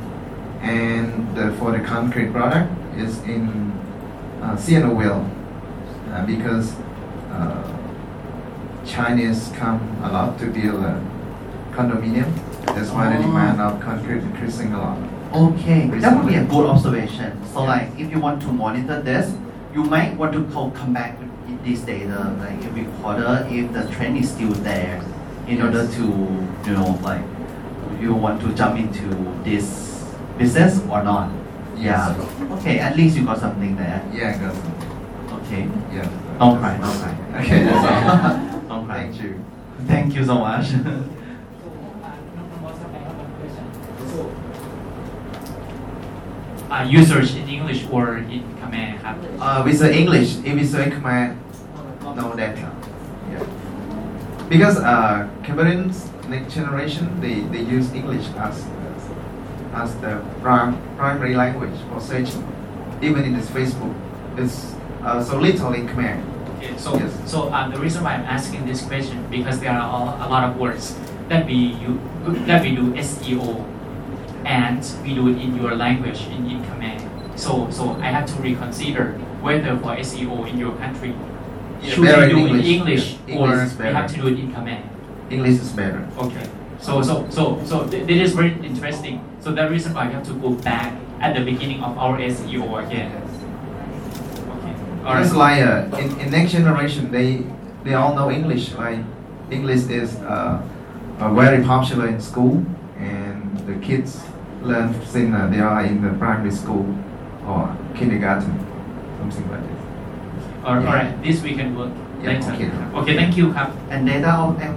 and the, for the concrete product is in uh, Sihanoukville uh, because uh, Chinese come a lot to build a condominium. That's why the Oh. demand of concrete increasing a lot. Okay, that would be a good observation. So like, if you want to monitor this, you might want to co- come back with this data like every quarter if the trend is still there, in order to you know like you want to jump into this business or not. Yeah. Okay, at least you got something there. Yeah, that's, Okay. yeah. Don't cry, don't cry. Okay, that's all. don't cry. Thank you. Thank you so much. uh, users in English or in Khmer? Uh, with the English, if it's in Khmer, no data. Yeah. Because uh, Cambodians next generation, they, they use English as as the prim- primary language for searching, even in this Facebook. It's uh, so little in Khmer. Okay, so yes. so um, the reason why I'm asking this question because there are a lot of words that we you, that we do SEO and we do it in your language in, in Khmer. So so I have to reconsider whether for SEO in your country Yeah, should we do in it in English. English, Yeah, or English is we have to do it in Khmer. English is better. Okay. So so so so th- this is very interesting. So the reason why we have to go back at the beginning of our SEO again. Okay. All It's like uh, in, in next generation, they they all know English. Like English is uh, uh, very popular in school, and the kids learned singer they are in the primary school or kindergarten, something like this. Alright, yeah. right, this we can work. Yeah, later. Okay. okay, thank you. And data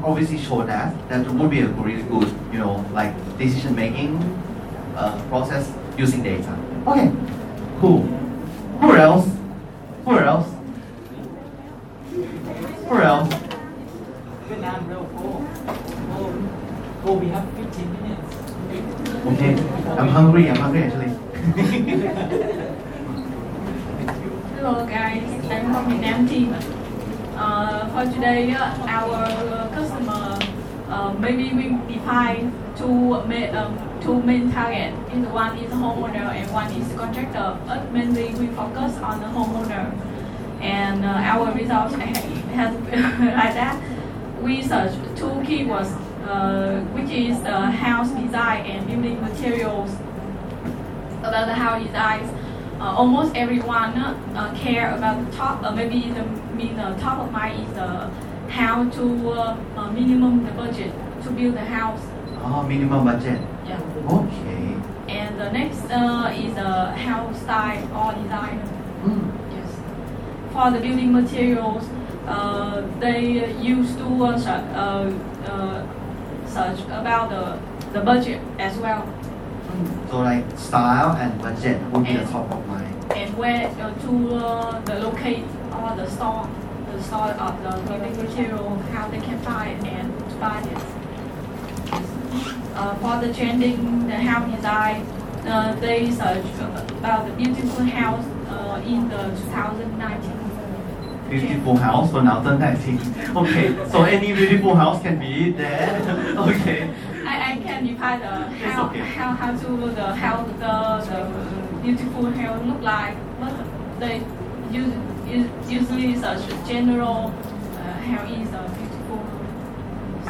obviously show that that would be a really good, you know, like decision making uh, process using data. Okay, cool. Who else? Who else? Who else? Vietnam real cool. Cool. Cool. We have. Okay, I'm hungry. I'm hungry actually. Hello guys, I'm from Vietnam team. Uh, for today, uh, our uh, customer uh, maybe we define two main, um, two main target. Is one is homeowner and one is contractor. But mainly we focus on the homeowner, and uh, our results has like that. We search two keywords, uh, which is uh, house design and building materials. About the house designs, uh, almost everyone uh, care about the top. Uh, maybe the mean the top of mind is uh, how to uh, uh, minimum the budget to build the house. Oh, minimum budget. Yeah. Okay. And the next uh, is uh, house style or design. Mm. Yes. For the building materials, uh, they used to uh, search, uh, uh, search about the, the budget as well. So like style and budget would be the top of mind. and where uh, to uh, the locate or the store, the store of the building material, how they can find and to buy it. Uh, for the trending, the house design, uh, they search about the beautiful house uh, in the 2019. Beautiful house for now, 2019. Okay, so any beautiful house can be there. okay. I, I can define the how, okay. how, how to the how the, the beautiful house look like, but they use, usually such general uh, how is a beautiful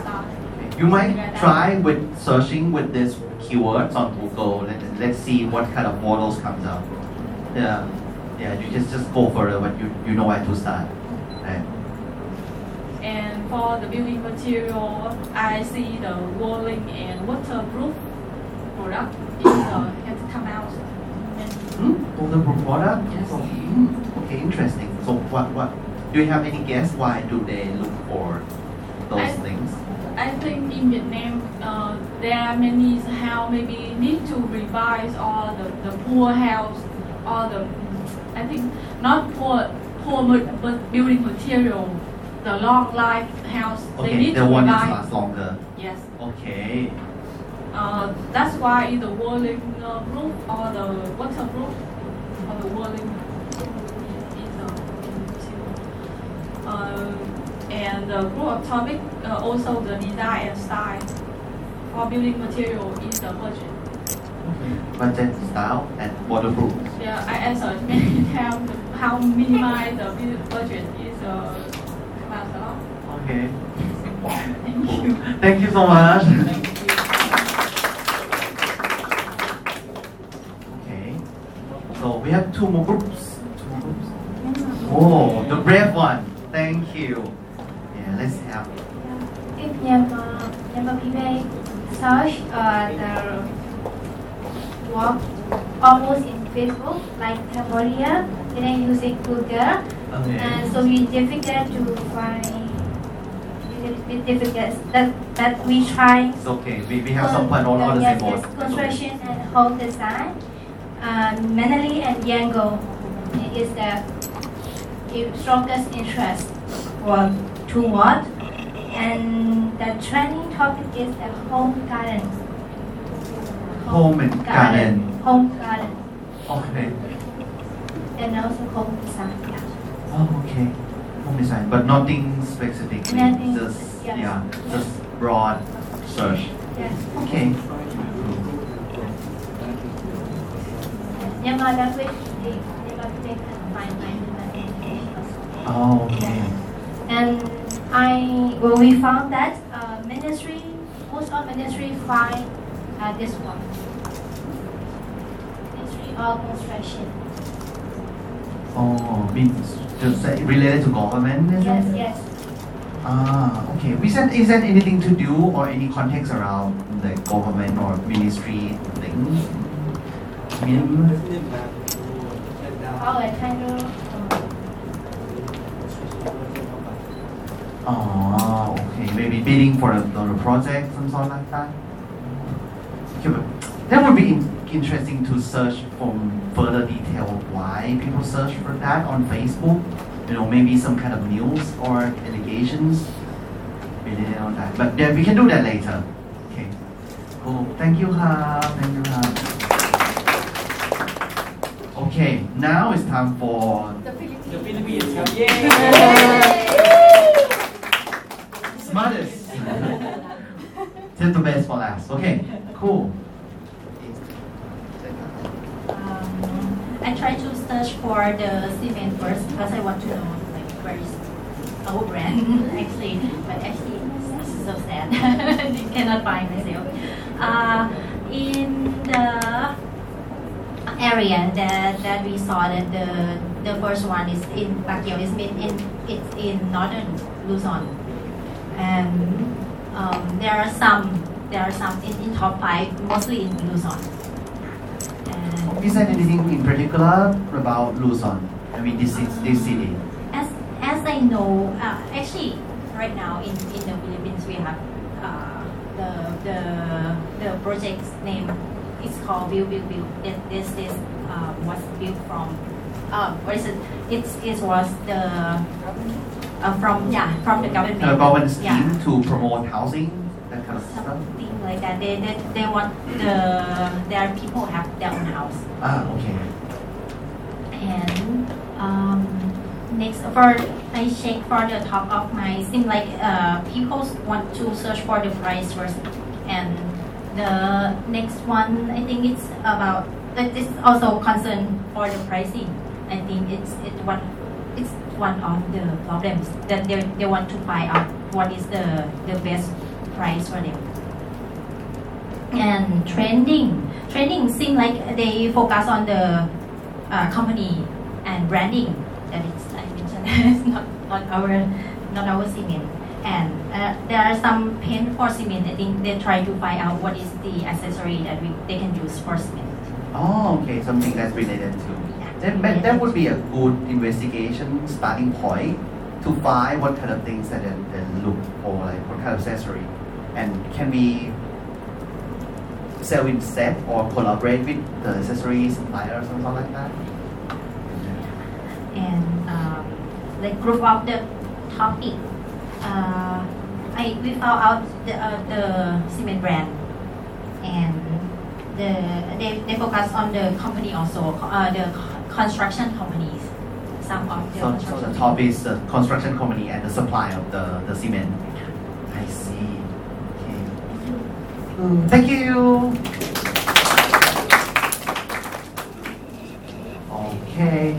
style. You might try with searching with this keywords on Google. Let, let's see what kind of models comes up. Yeah, yeah. You just just go further, but you you know where to start. Right. And for the building material, I see the walling and waterproof product is uh, has come out. Hmm? Waterproof product. Yes. So, hmm, Okay, interesting. So what what? Do you have any guess why do they look for those I- things? I think in Vietnam, uh, there are many how maybe need to revise all the, the poor house, all the, I think not poor, poor but building material, the long life house, they need the to one that revise. lasts longer. Yes. Okay. Uh, that's why the walling uh, roof or the waterproof or the walling uh, and the group of topic uh, also the design and style for building material is the budget. Budget, style, and waterproof. Yeah, I answered many times how minimize the budget is uh, about a lot. Okay. Thank you. Thank you so much. Okay. So we have two more groups. Two more groups. Oh, the brave one. Thank you. Yeah, let's have. If Myanmar, Myanmar people search uh, the work almost in Facebook, like Cambodia, and then using Google. Okay. And so it's difficult to find. It's difficult that that we try. It's okay. We, we have some fun on all the yes, construction and home design. Uh, Mandalay and Yangon is the strongest interest for toward. And the training topic is the home garden. Home and garden. Home garden. Okay. And also home design. Yeah. Oh, okay. Home design, but nothing specific. Nothing, Just yes. yeah, just broad search. Yes. Okay. Myanmar language, they, they can find my also. Oh, okay. And I, well, we found that uh, ministry, most of ministry find uh, this one. Ministry all construction. Oh, means just related to government, Yes, it? yes. Ah, okay. Is that, is that anything to do or any context around the government or ministry things? Min? Kind of Oh, okay. Maybe bidding for a, for a project, some sort like that human. That would be interesting to search for further detail why people search for that on Facebook. You know, maybe some kind of news or allegations related on that. But yeah, we can do that later. Okay. Cool. Thank you, Ha. Thank you, Ha. Okay, now it's time for the Philippines. The Philippines. Yay! Yay! Smartest. Save the best for last. Okay, cool. Um, I try to search for the cement first because I want to know like where is our brand actually, but actually this is so sad. you cannot find myself. Uh, in the area that, that we saw that the the first one is in Baguio is in, in it's in northern Luzon and um, there are some there are some in, in top five mostly in Luzon and Is there anything in particular about Luzon? I mean, this is this city. as as I know uh, actually right now in, in the Philippines we have uh, the the the project's name is called Build Build Build This this, this uh, was built from uh, what is it it's it was the uh, from yeah from the government A government yeah scheme to promote housing, that kind of stuff. something like that. They, they, they want the their people have their own house. Ah, okay. And um, next for I check for the top of my seem like uh, people want to search for the price first, and the next one I think it's about that is also concern for the pricing. I think it's it one it's one of the problems that they, they want to find out what is the the best price for them and trending. Trending seem like they focus on the uh, company and branding. That is, I mentioned, it's not, not our not our cement. And uh, there are some paint for cement. I think they try to find out what is the accessory that we, they can use for cement. Oh, okay, something that's related to. That, that, that would be a good investigation starting point to find what kind of things that they, they look for, like what kind of accessory, and can we sell in set or collaborate with the accessory supplier or something like that. and um, the group of the topic. Uh, I we found out the, uh, the cement brand, and the they, they focus on the company also uh, the construction companies. Some of the So, so the top is the construction company and the supply of the, the cement. I see. Okay. Mm, thank you. Okay.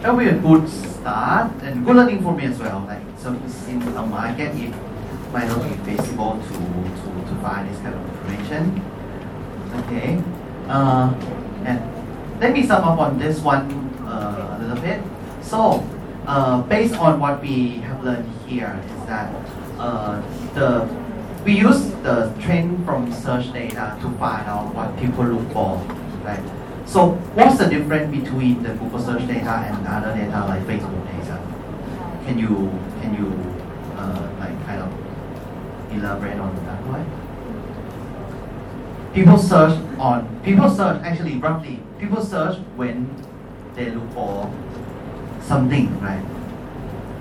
That will be a good start and good learning for me as well. Like so in the market it might not be feasible to, to, to find this kind of information. Okay. Uh, let me sum up on this one uh, a little bit. So, uh, based on what we have learned here, is that uh, the we use the trend from search data to find out what people look for, right? So, what's the difference between the Google search data and other data like Facebook data? Can you can you uh, like kind of elaborate on that one? people search on people search actually roughly people search when they look for something, right?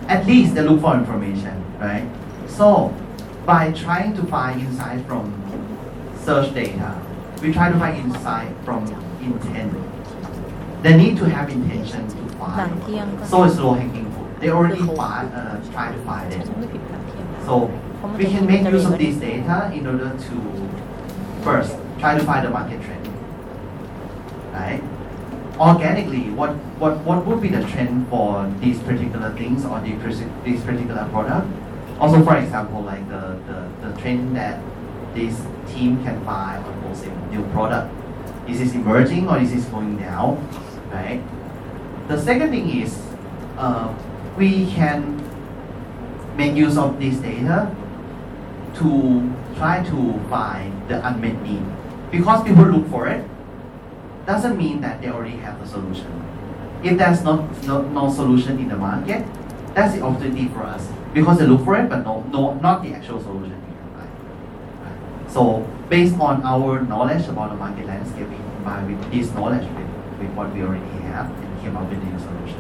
At least they look for information, right? So by trying to find insight from search data, we try to find insight from intent. They need to have intention to find. So it's low hanging fruit. They already find, uh, try to find it. So we can make use of this data in order to first try to find the market trend. Right? Organically, what, what, what would be the trend for these particular things or these this particular product? Also, for example, like the, the, the trend that this team can buy or wholesale new product. Is this emerging or is this going down? Right. The second thing is uh, we can make use of this data to try to find the unmet need. Because people look for it, doesn't mean that they already have the solution. If there's not no, no solution in the market, that's the opportunity for us. Because they look for it, but no, no not the actual solution. So based on our knowledge about the market landscape, we with this knowledge with, with what we already have and came up with the solution.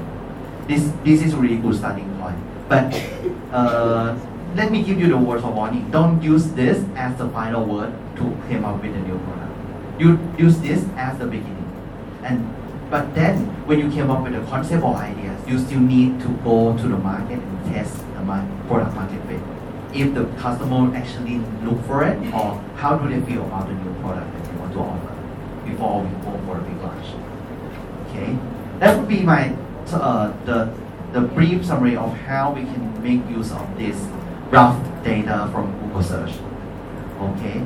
This this is really good starting point. But uh, let me give you the word of warning. Don't use this as the final word to come up with a new product. You use this as the beginning. And but then when you came up with a concept or ideas, you still need to go to the market and test the mar- product market fit. If the customer actually look for it or how do they feel about the new product that they want to offer before we go for a big launch. Okay, that would be my uh, the the brief summary of how we can make use of this rough data from Google search. Okay,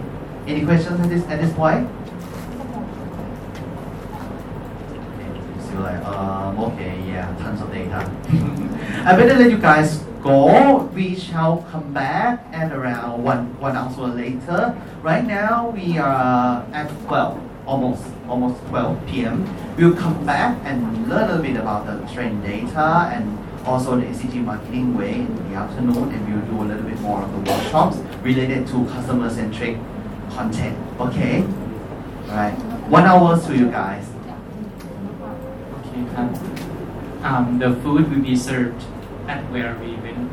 any questions at this at this point? So like, um, okay, yeah, tons of data. I better let you guys go. We shall come back at around one one hour later. Right now we are at 12, almost almost 12 p.m. We'll come back and learn a little bit about the trend data and also the SCG marketing way in the afternoon, and we'll do a little bit more of the workshops related to customer-centric content. Okay. All right. One hour to you guys. Okay, um, um, the food will be served at where we went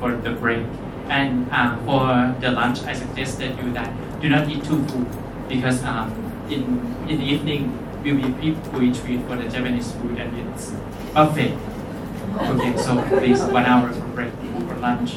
for the break. And um, for the lunch, I suggested you that do not eat too full because um, in in the evening we'll be pre treat for the Japanese food and it's buffet. Okay, so please one hour for break for lunch.